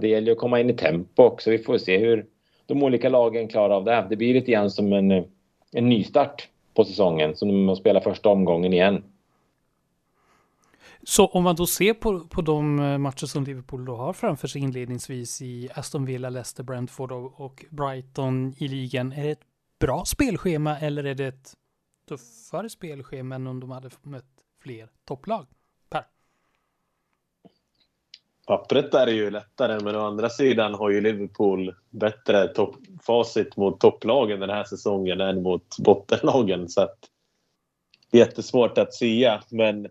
Det gäller ju att komma in i tempo också. Vi får se hur, de olika lagen klarar av det. Det blir lite grann som en, eh, en nystart på säsongen, som de spelar första omgången igen. Så om man då ser på, på de eh, matcher som Liverpool då har framför sig inledningsvis i Aston Villa, Leicester, Brentford och, och Brighton i ligan, är det ett bra spelschema eller är det ett tuffare spelschema än om de hade mött fler topplag? Pappret är det ju lättare, men å andra sidan har ju Liverpool bättre topp, facit mot topplagen den här säsongen än mot bottenlagen. Så att, jättesvårt att säga, men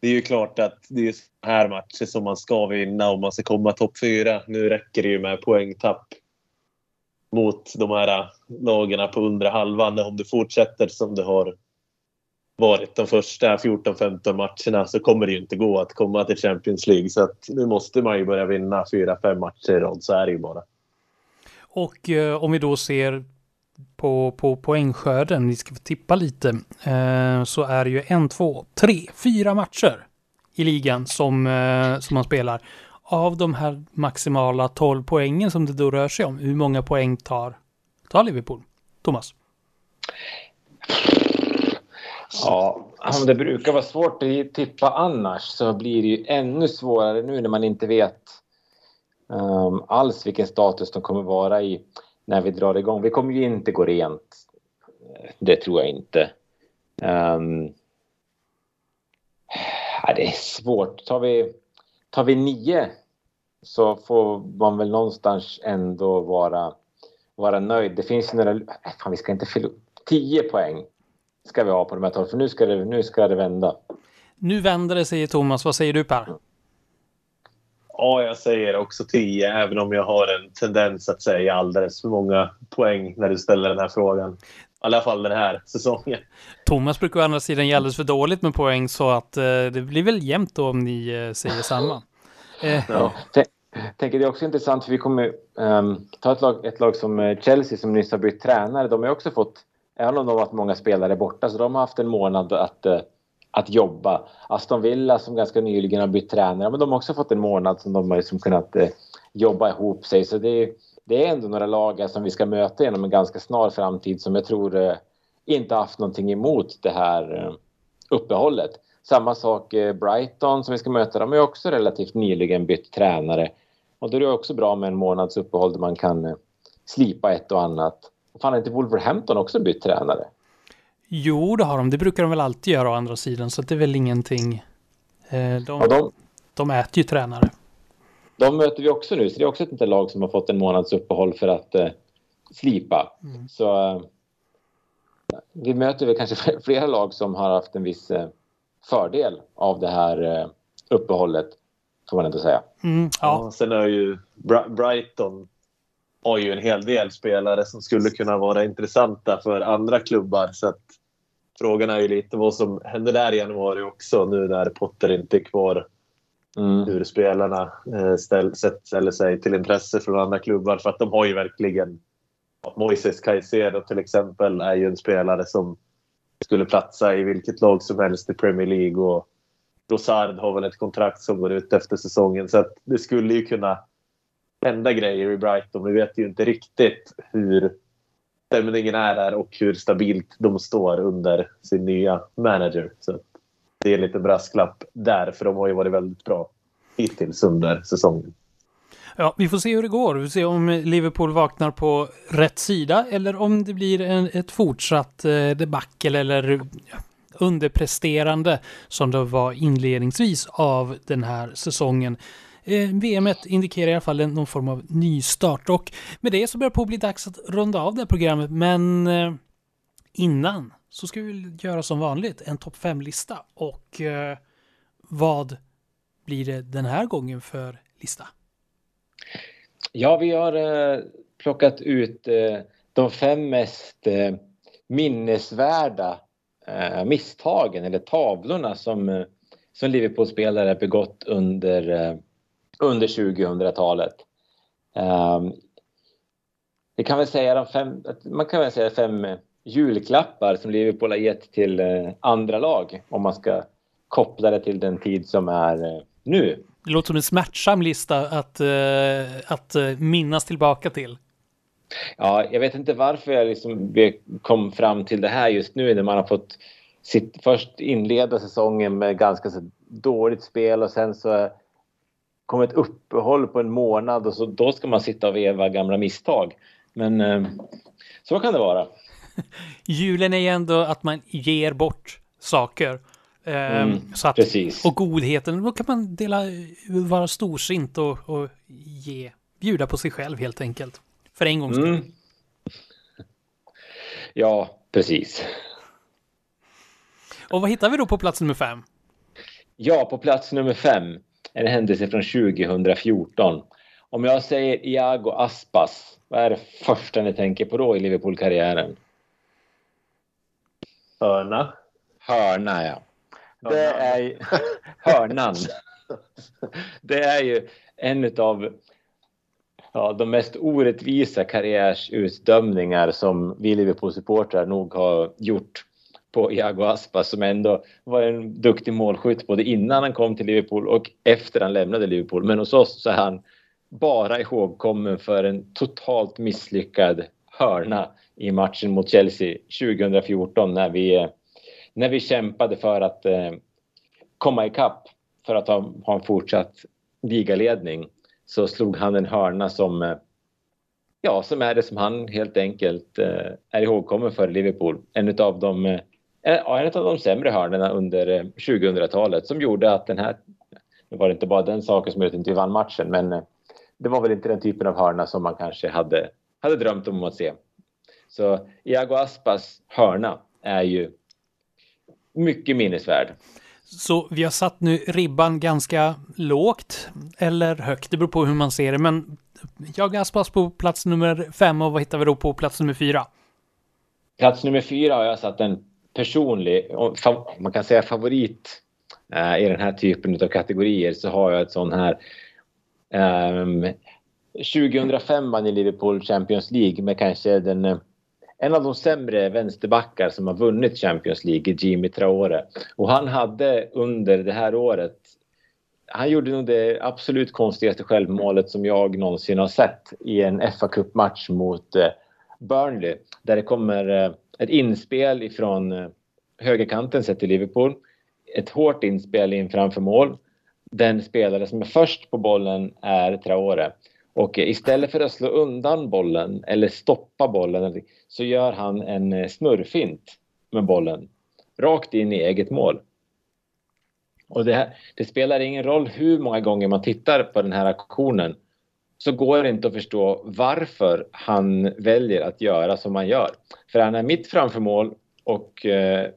det är ju klart att det är så här matcher som man ska vinna om man ska komma topp fyra. Nu räcker det ju med poängtapp mot de här lagarna på undre halvan om du fortsätter som du har varit de första 14-15 matcherna så kommer det ju inte gå att komma till Champions League. Så att nu måste man ju börja vinna 4-5 matcher i rad, så är det ju bara. Och eh, om vi då ser på, på poängskörden, vi ska få tippa lite, eh, så är det ju en, två, tre, fyra matcher i ligan som, eh, som man spelar. Av de här maximala 12 poängen som det då rör sig om, hur många poäng tar, tar Liverpool? Thomas? Ja, om det brukar vara svårt att tippa annars så blir det ju ännu svårare nu när man inte vet um, alls vilken status de kommer vara i när vi drar igång. Vi kommer ju inte gå rent. Det tror jag inte. Um, ja, det är svårt. Tar vi, tar vi nio så får man väl någonstans ändå vara, vara nöjd. Det finns några... Fan, vi ska inte fylla upp. 10 poäng ska vi ha på de här 12, för nu ska det, nu ska det vända. Nu vänder det, säger Thomas. Vad säger du Per? Ja, jag säger också 10, även om jag har en tendens att säga alldeles för många poäng när du ställer den här frågan. I alla fall den här säsongen. Thomas brukar å andra sidan ge alldeles för dåligt med poäng, så att eh, det blir väl jämnt då om ni eh, säger samma. Eh. Ja. Tänker det är också intressant, för vi kommer um, ta ett lag, ett lag som eh, Chelsea som nyss har bytt tränare. De har också fått Även om de har varit många spelare borta så de har haft en månad att, eh, att jobba. Aston Villa som ganska nyligen har bytt tränare, men de har också fått en månad som de har liksom kunnat eh, jobba ihop sig. Så det är, det är ändå några lag som vi ska möta inom en ganska snar framtid som jag tror eh, inte haft någonting emot det här uppehållet. Samma sak Brighton som vi ska möta. De har också relativt nyligen bytt tränare. Och då är det också bra med en månads uppehåll där man kan slipa ett och annat. Fan, inte Wolverhampton också bytt tränare? Jo, det har de. Det brukar de väl alltid göra å andra sidan, så det är väl ingenting. Eh, de, ja, de, de äter ju tränare. De möter vi också nu, så det är också ett lag som har fått en månads uppehåll för att eh, slipa. Mm. Så eh, vi möter väl kanske flera lag som har haft en viss eh, fördel av det här eh, uppehållet, får man inte säga. Mm, ja. ja. sen är ju Brighton har ju en hel del spelare som skulle kunna vara intressanta för andra klubbar. Så att frågan är ju lite vad som händer där i januari också nu när Potter inte är kvar. Mm. Hur spelarna eh, ställ, ställer sig till intresse från andra klubbar. För att de har ju verkligen... Moises Caicedo till exempel är ju en spelare som skulle platsa i vilket lag som helst i Premier League. Och Rosard har väl ett kontrakt som går ut efter säsongen. Så att det skulle ju kunna hända grejer i Brighton. Vi vet ju inte riktigt hur stämningen är där och hur stabilt de står under sin nya manager. Så det är lite brasklapp där, för de har ju varit väldigt bra hittills under säsongen. Ja, vi får se hur det går. Vi får se om Liverpool vaknar på rätt sida eller om det blir en, ett fortsatt eh, debacle eller underpresterande som det var inledningsvis av den här säsongen. Eh, VM indikerar i alla fall någon form av nystart. Och med det så börjar det på bli dags att runda av det här programmet. Men eh, innan så ska vi göra som vanligt en topp 5-lista och eh, vad blir det den här gången för lista? Ja, vi har eh, plockat ut eh, de fem mest eh, minnesvärda eh, misstagen eller tavlorna som, eh, som Liverpool-spelare begått under, eh, under 2000-talet. Um, det kan väl säga de fem, man kan väl säga fem julklappar som Liverpool har gett till andra lag om man ska koppla det till den tid som är nu. Det låter som en smärtsam lista att, uh, att minnas tillbaka till. Ja, jag vet inte varför jag liksom kom fram till det här just nu när man har fått sitt, först inleda säsongen med ganska så dåligt spel och sen så kom ett uppehåll på en månad och så då ska man sitta och veva gamla misstag. Men uh, så kan det vara. Julen är ju ändå att man ger bort saker. Ehm, mm, så att, precis. Och godheten, då kan man dela, vara storsint och, och ge, bjuda på sig själv helt enkelt. För en gångs skull. Mm. Ja, precis. Och vad hittar vi då på plats nummer fem? Ja, på plats nummer fem, en händelse från 2014. Om jag säger Iago Aspas, vad är det första ni tänker på då i Liverpool-karriären? Hörna. Hörna, ja. Det är ju, hörnan. Det är ju en av ja, de mest orättvisa karriärsutdömningar som vi Liverpool-supportrar nog har gjort på Iago Aspas som ändå var en duktig målskytt både innan han kom till Liverpool och efter han lämnade Liverpool. Men hos oss så är han bara ihågkommen för en totalt misslyckad hörna i matchen mot Chelsea 2014 när vi när vi kämpade för att eh, komma ikapp för att ha, ha en fortsatt ligaledning så slog han en hörna som eh, ja, som är det som han helt enkelt eh, är ihågkommen för Liverpool. En av de, eh, en av de sämre hörnorna under 2000-talet som gjorde att den här, nu var det inte bara den saken som gjorde att vi vann matchen, men det var väl inte den typen av hörna som man kanske hade, hade drömt om att se. Så Iago Aspas hörna är ju mycket minnesvärd. Så vi har satt nu ribban ganska lågt eller högt, det beror på hur man ser det. Men jag aspas på plats nummer fem och vad hittar vi då på plats nummer fyra? Plats nummer fyra har jag satt en personlig, man kan säga favorit eh, i den här typen av kategorier så har jag ett sån här um, 2005 vann Liverpool Champions League med kanske den eh, en av de sämre vänsterbackar som har vunnit Champions League, Jimmy Traore. Och han hade under det här året han gjorde nog det absolut konstigaste självmålet som jag någonsin har sett i en fa Cup-match mot eh, Burnley. Där det kommer ett inspel ifrån eh, högerkanten sett till Liverpool. Ett hårt inspel in framför mål. Den spelare som är först på bollen är Traore. Och istället för att slå undan bollen eller stoppa bollen så gör han en eh, snurrfint med bollen rakt in i eget mål. Och det, här, det, spelar ingen roll hur många gånger man tittar på den här aktionen så går det inte att förstå varför han väljer att göra som han gör. För han är mitt framför mål och eh,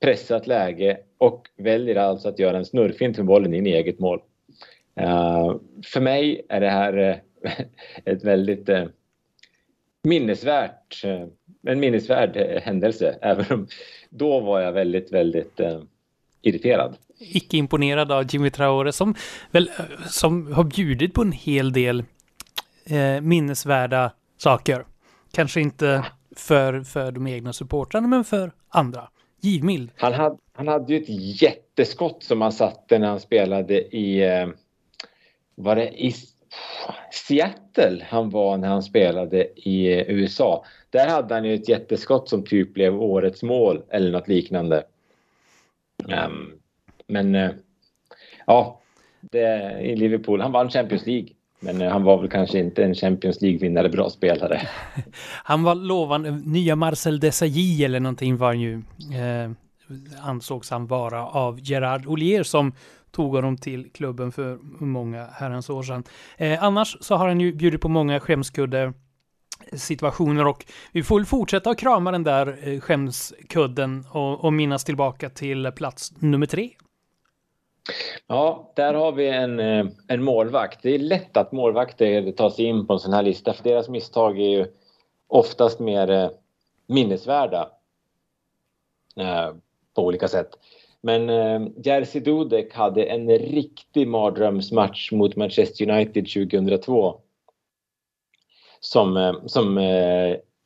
pressat läge och väljer alltså att göra en snurrfint med bollen in i eget mål. Uh, för mig är det här uh, ett väldigt uh, minnesvärt, en minnesvärd händelse. Även om då var jag väldigt, väldigt irriterad. Icke imponerad av Jimmy Traore som väl som har bjudit på en hel del minnesvärda saker. Kanske inte för, för de egna supportrarna men för andra. Givmild. Han hade, han hade ju ett jätteskott som han satte när han spelade i... Eh, var det i Seattle han var när han spelade i eh, USA? Där hade han ju ett jätteskott som typ blev årets mål eller något liknande. Um, men uh, ja, det, i Liverpool. Han vann Champions League. Men eh, han var väl kanske inte en Champions League-vinnare, bra spelare. han var lovande. Eh, nya Marcel Desailly eller någonting var han ju. eh, ansågs han vara av Gerard Olier som tog honom till klubben för många herrans år sedan. Eh, annars så har han ju bjudit på många skämskudde eh, situationer och vi får väl fortsätta att krama den där skämskudden och, och minnas tillbaka till plats nummer tre. Ja, där har vi en, eh, en målvakt. Det är lätt att målvakter tar sig in på en sån här lista för deras misstag är ju oftast mer eh, minnesvärda eh, på olika sätt. Men Jerzy Dudek hade en riktig mardrömsmatch mot Manchester United 2002. Som, som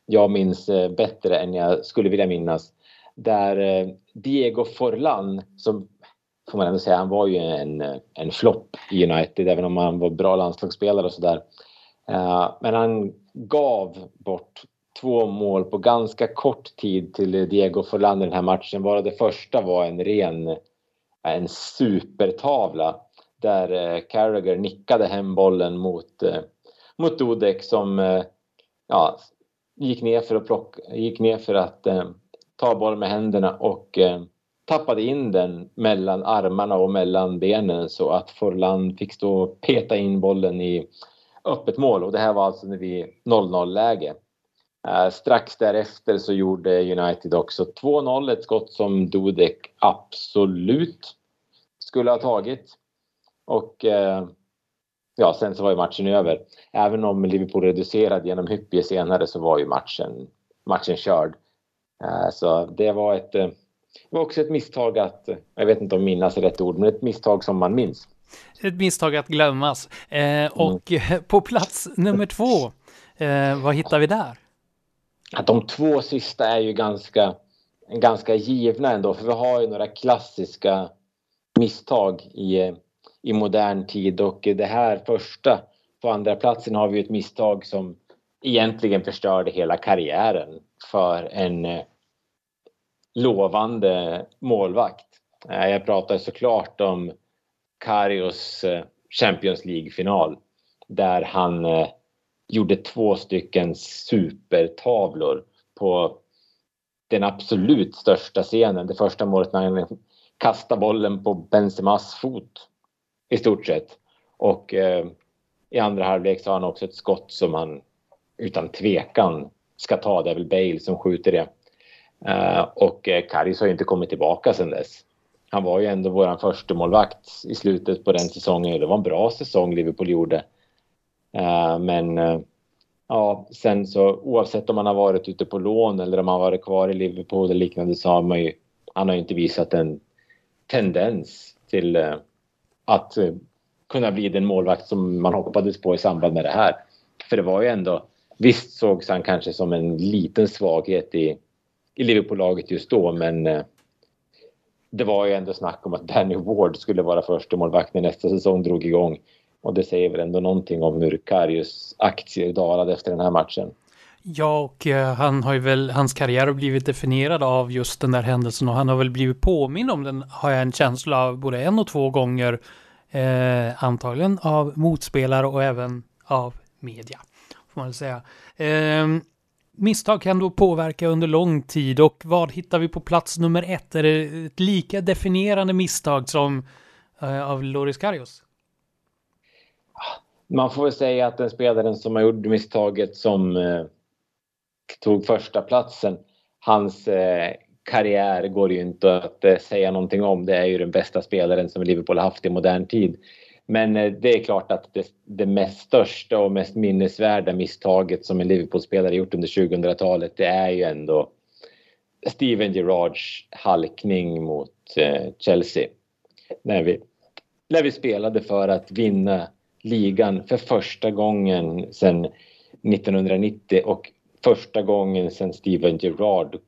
jag minns bättre än jag skulle vilja minnas. Där Diego Forlan, som får man ändå säga, han var ju en, en flopp i United även om han var bra landslagsspelare och sådär. Eh, men han gav bort två mål på ganska kort tid till Diego Forlan i den här matchen. Bara det första var en ren en supertavla där eh, Carragher nickade hem bollen mot, eh, mot Dudek som ja, gick ner för att, plocka, gick ner för att ta bollen med händerna och tappade in den mellan armarna och mellan benen så att Forlan fick stå och peta in bollen i öppet mål och det här var alltså när vi 0-0 läge. Eh, strax därefter så gjorde United också 2-0, ett skott som Dudek absolut skulle ha tagit. Och eh, ja, sen så var ju matchen över. Även om Liverpool reducerade genom Hyppie senare så var ju matchen, matchen körd. Eh, så det var ett det var också ett misstag att, jag vet inte om minnas är rätt ord, men ett misstag som man minns. Ett misstag att glömmas. Eh, och mm. på plats nummer två, eh, vad hittar vi där? att de två sista är ju ganska, ganska givna ändå för vi har ju några klassiska misstag i, i modern tid och det här första på andra platsen har vi ett misstag som egentligen förstörde hela karriären för en eh, lovande målvakt. Eh, jag pratar såklart om Karios eh, Champions League-final där han eh, gjorde två stycken supertavlor på den absolut största scenen. Det första målet när han kastade bollen på Benzemas fot i stort sett. Och eh, i andra halvlek så har han också ett skott som han utan tvekan ska ta. Det är väl Bale som skjuter det. Eh, och eh, Karius Karis har ju inte kommit tillbaka sedan dess. Han var ju ändå vår första målvakt i slutet på den säsongen. Det var en bra säsong Liverpool gjorde. Eh, men ja, sen så oavsett om man har varit ute på lån eller om man varit kvar i Liverpool eller liknande så har man ju, han har ju inte visat en tendens till att kunna bli den målvakt som man hoppades på i samband med det här. För det var ju ändå, visst sågs han kanske som en liten svaghet i, i Liverpool-laget just då, men eh, det var ju ändå snack om att Danny Ward skulle vara första målvakt när nästa säsong drog igång. Och det säger väl ändå någonting om hur Karius aktier dalade efter den här matchen. Ja, och eh, han har ju väl, hans karriär har blivit definierad av just den där händelsen och han har väl blivit påminn om den, har jag en känsla av, både en och två gånger. Eh, antagligen av motspelare och även av media. Får man väl säga. Eh, misstag kan då påverka under lång tid och vad hittar vi på plats nummer ett? Är det ett lika definierande misstag som eh, av Loris Karius? Man får väl säga att den spelaren som har gjort misstaget som eh, tog första platsen hans eh, karriär går ju inte att eh, säga någonting om. Det är ju den bästa spelaren som Liverpool har haft i modern tid. Men eh, det är klart att det, det mest största och mest minnesvärda misstaget som en Liverpool-spelare gjort under 2000-talet det är ju ändå Steven Gerrards halkning mot eh, Chelsea. När vi, när vi spelade för att vinna ligan för första gången sedan 1990 och första gången sedan Steven Gerrard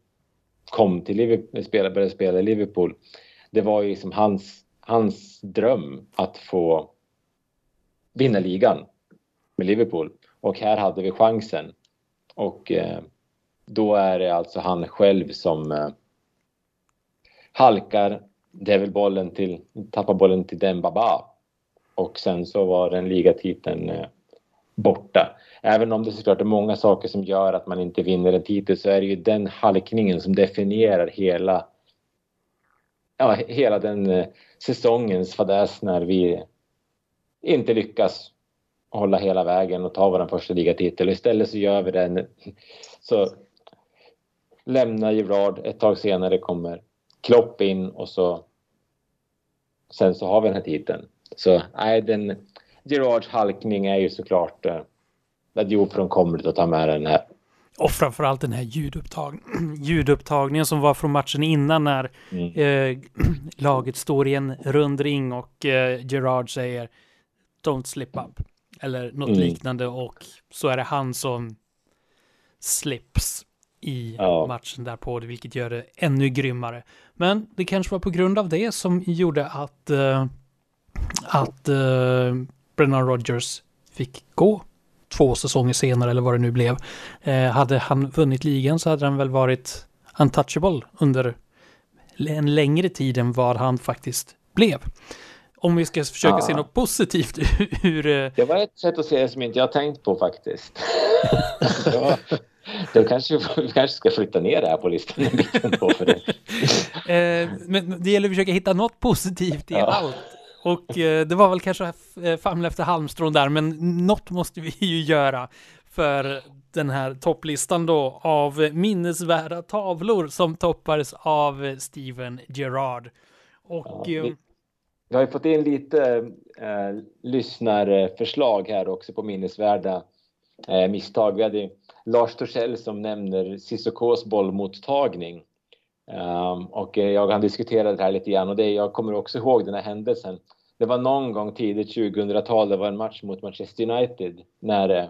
kom till Liverpool, började spela i Liverpool. Det var ju liksom hans, hans dröm att få vinna ligan med Liverpool. Och här hade vi chansen. Och eh, då är det alltså han själv som eh, halkar, det är väl bollen till, tappar bollen till Dembaba. Och sen så var den ligatiteln eh, borta. Även om det såklart är många saker som gör att man inte vinner en titel så är det ju den halkningen som definierar hela ja, hela den eh, säsongens fadäs när vi inte lyckas hålla hela vägen och ta vår första ligatitel. Istället så gör vi den. Så lämnar Gerard. Ett tag senare kommer Klopp in och så sen så har vi den här titeln. Så nej, den Gerards halkning är ju såklart eh, det är ofrånkomligt att ta med den här. Och framförallt den här ljudupptag ljudupptagningen som var från matchen innan när mm. eh, laget står i en rund ring och eh, Gerard säger Don't slip up. Eller något mm. liknande och så är det han som slips i ja. matchen därpå, vilket gör det ännu grymmare. Men det kanske var på grund av det som gjorde att, uh, att uh, Brennan Rogers fick gå två säsonger senare eller vad det nu blev. Uh, hade han vunnit ligan så hade han väl varit untouchable under en längre tid än vad han faktiskt blev. Om vi ska försöka ja. se något positivt ur... Eh, det var ett sätt att se det som inte jag tänkt på faktiskt. ja. Då kanske vi kanske ska flytta ner det här på listan en bit på för det. eh, men det gäller att försöka hitta något positivt i ja. allt. Och eh, det var väl kanske eh, famla efter halmstrån där, men något måste vi ju göra för den här topplistan då av minnesvärda tavlor som toppades av Steven Gerrard. Och ja, vi, vi har ju fått in lite eh, lyssnarförslag här också på minnesvärda eh, misstag. Vi hade Lars Torssell som nämner Cissokos bollmottagning. Um, och jag han diskuterade det här lite grann och det, jag kommer också ihåg den här händelsen. Det var någon gång tidigt 2000-tal, det var en match mot Manchester United när, eh,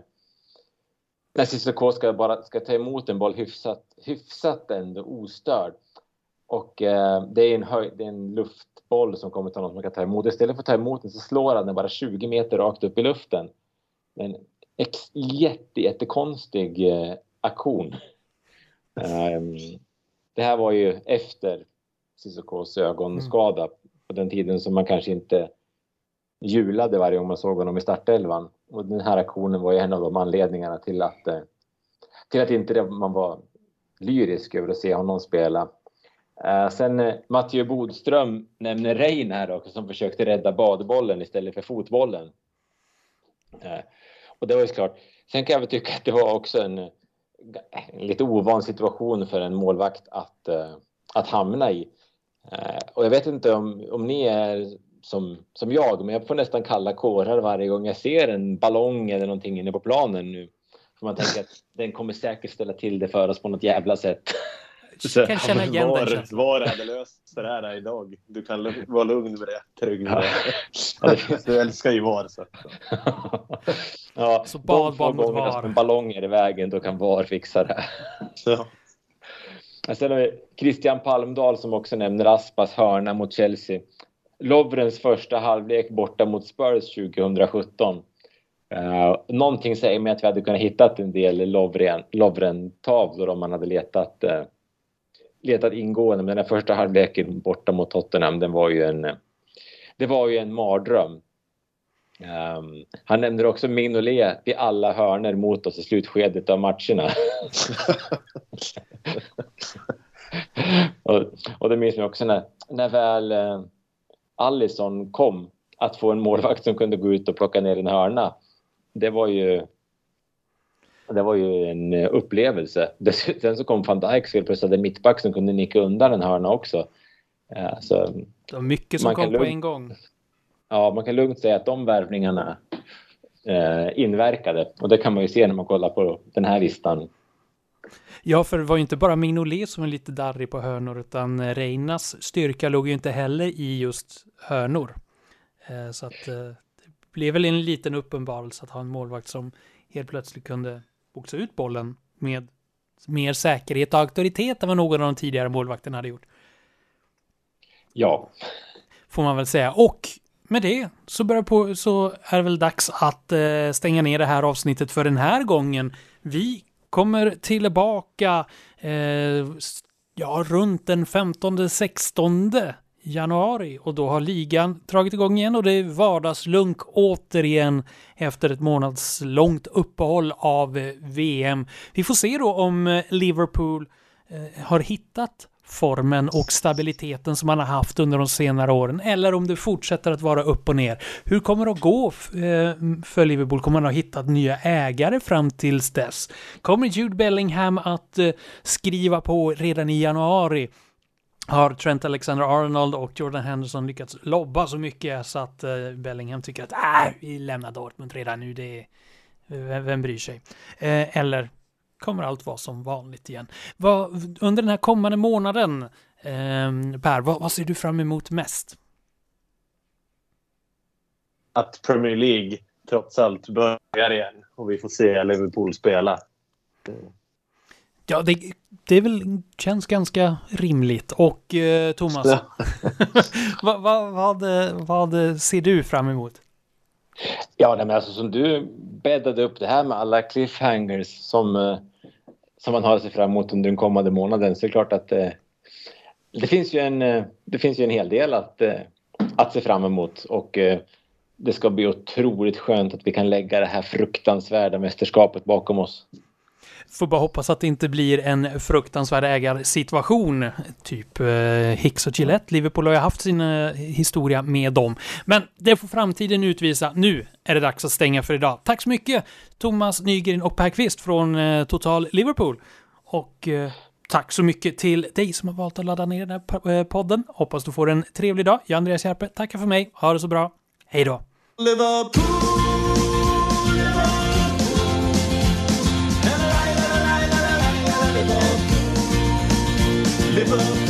när Cissoko ska, bara, ska ta emot en boll hyfsat, hyfsat ändå ostörd. Och eh, det, är en höj, det är en luftboll som kommer till någon som kan ta emot. Istället för att ta emot den så slår han den bara 20 meter rakt upp i luften. En ex, jätte, jättekonstig eh, aktion. Um, det här var ju efter Cissokos ögonskada mm. på den tiden som man kanske inte julade varje gång man såg honom i startelvan. Och den här aktionen var ju en av de anledningarna till att, eh, till att inte man var lyrisk över att se honom spela. Uh, sen uh, Mattias Bodström nämner Rein här också som försökte rädda badbollen istället för fotbollen. Och det var ju klart. Sen kan jag väl tycka att det var också en, en lite ovan situation för en målvakt att, att hamna i. och jag vet inte om, om ni är som, som jag, men jag får nästan kalla kårar varje gång jag ser en ballong eller någonting inne på planen nu. För man tänker att den kommer säkert ställa till det för oss på något jävla sätt. Så, kan känna igen var, den. Var hade löst det här idag. Du kan vara lugn med det. Trygg med det. Ja, du älskar ju VAR. Så, ja, så bad, bad mot VAR. Som ballonger i vägen, då kan VAR fixa det. Ja. Sen har vi Christian Palmdahl som också nämner Aspas hörna mot Chelsea. Lovrens första halvlek borta mot Spurs 2017. Uh, någonting säger mig att vi hade kunnat hitta en del Lovren-tavlor om man hade letat uh, letat ingående, men den första halvleken borta mot Tottenham, den var ju en, det var ju en mardröm. Um, han nämner också Mignolet vid alla hörner mot oss i slutskedet av matcherna. och, och det minns jag också när, när väl uh, Allison kom att få en målvakt som kunde gå ut och plocka ner en hörna. Det var ju det var ju en upplevelse. Sen så kom van Dijk och plötsligt hade mittback som kunde nicka undan en hörna också. Så det var mycket som kom på en gång. Ja, man kan lugnt säga att de värvningarna eh, inverkade. Och det kan man ju se när man kollar på den här listan. Ja, för det var ju inte bara Mignolet som var lite darrig på hörnor, utan Reinas styrka låg ju inte heller i just hörnor. Eh, så att eh, det blev väl en liten uppenbarelse att ha en målvakt som helt plötsligt kunde boxa ut bollen med mer säkerhet och auktoritet än vad någon av de tidigare målvakterna hade gjort. Ja. Får man väl säga. Och med det så, börjar på, så är det väl dags att eh, stänga ner det här avsnittet för den här gången. Vi kommer tillbaka eh, ja, runt den 15-16 januari och då har ligan dragit igång igen och det är vardagslunk återigen efter ett månadslångt uppehåll av eh, VM. Vi får se då om eh, Liverpool eh, har hittat formen och stabiliteten som man har haft under de senare åren eller om det fortsätter att vara upp och ner. Hur kommer det att gå eh, för Liverpool? Kommer man ha hittat nya ägare fram tills dess? Kommer Jude Bellingham att eh, skriva på redan i januari? Har Trent Alexander-Arnold och Jordan Henderson lyckats lobba så mycket så att eh, Bellingham tycker att äh, vi lämnar Dortmund redan nu, det är, vem bryr sig? eller kommer allt vara som vanligt igen. Vad, under den här kommande månaden, eh, Per, vad, vad ser du fram emot mest? Att Premier League trots allt börjar igen och vi får se Liverpool spela. Ja, det, det väl, känns ganska rimligt. Och eh, Thomas, ja. vad, vad, vad, vad ser du fram emot? Ja, men alltså som du bäddade upp det här med alla cliffhangers som eh, som man har att se fram emot under den kommande månaden så är det klart att eh, det, finns ju en, eh, det finns ju en hel del att, eh, att se fram emot och eh, det ska bli otroligt skönt att vi kan lägga det här fruktansvärda mästerskapet bakom oss. Får bara hoppas att det inte blir en fruktansvärd ägarsituation. Typ eh, Hicks och Gillette. Liverpool har ju haft sin eh, historia med dem. Men det får framtiden utvisa. Nu är det dags att stänga för idag. Tack så mycket Thomas Nygren och Per Kvist från eh, Total Liverpool. Och eh, tack så mycket till dig som har valt att ladda ner den här eh, podden. Hoppas du får en trevlig dag. Jag Andreas Järpe tackar för mig. Ha det så bra. Hej då! Liverpool! Liverpool.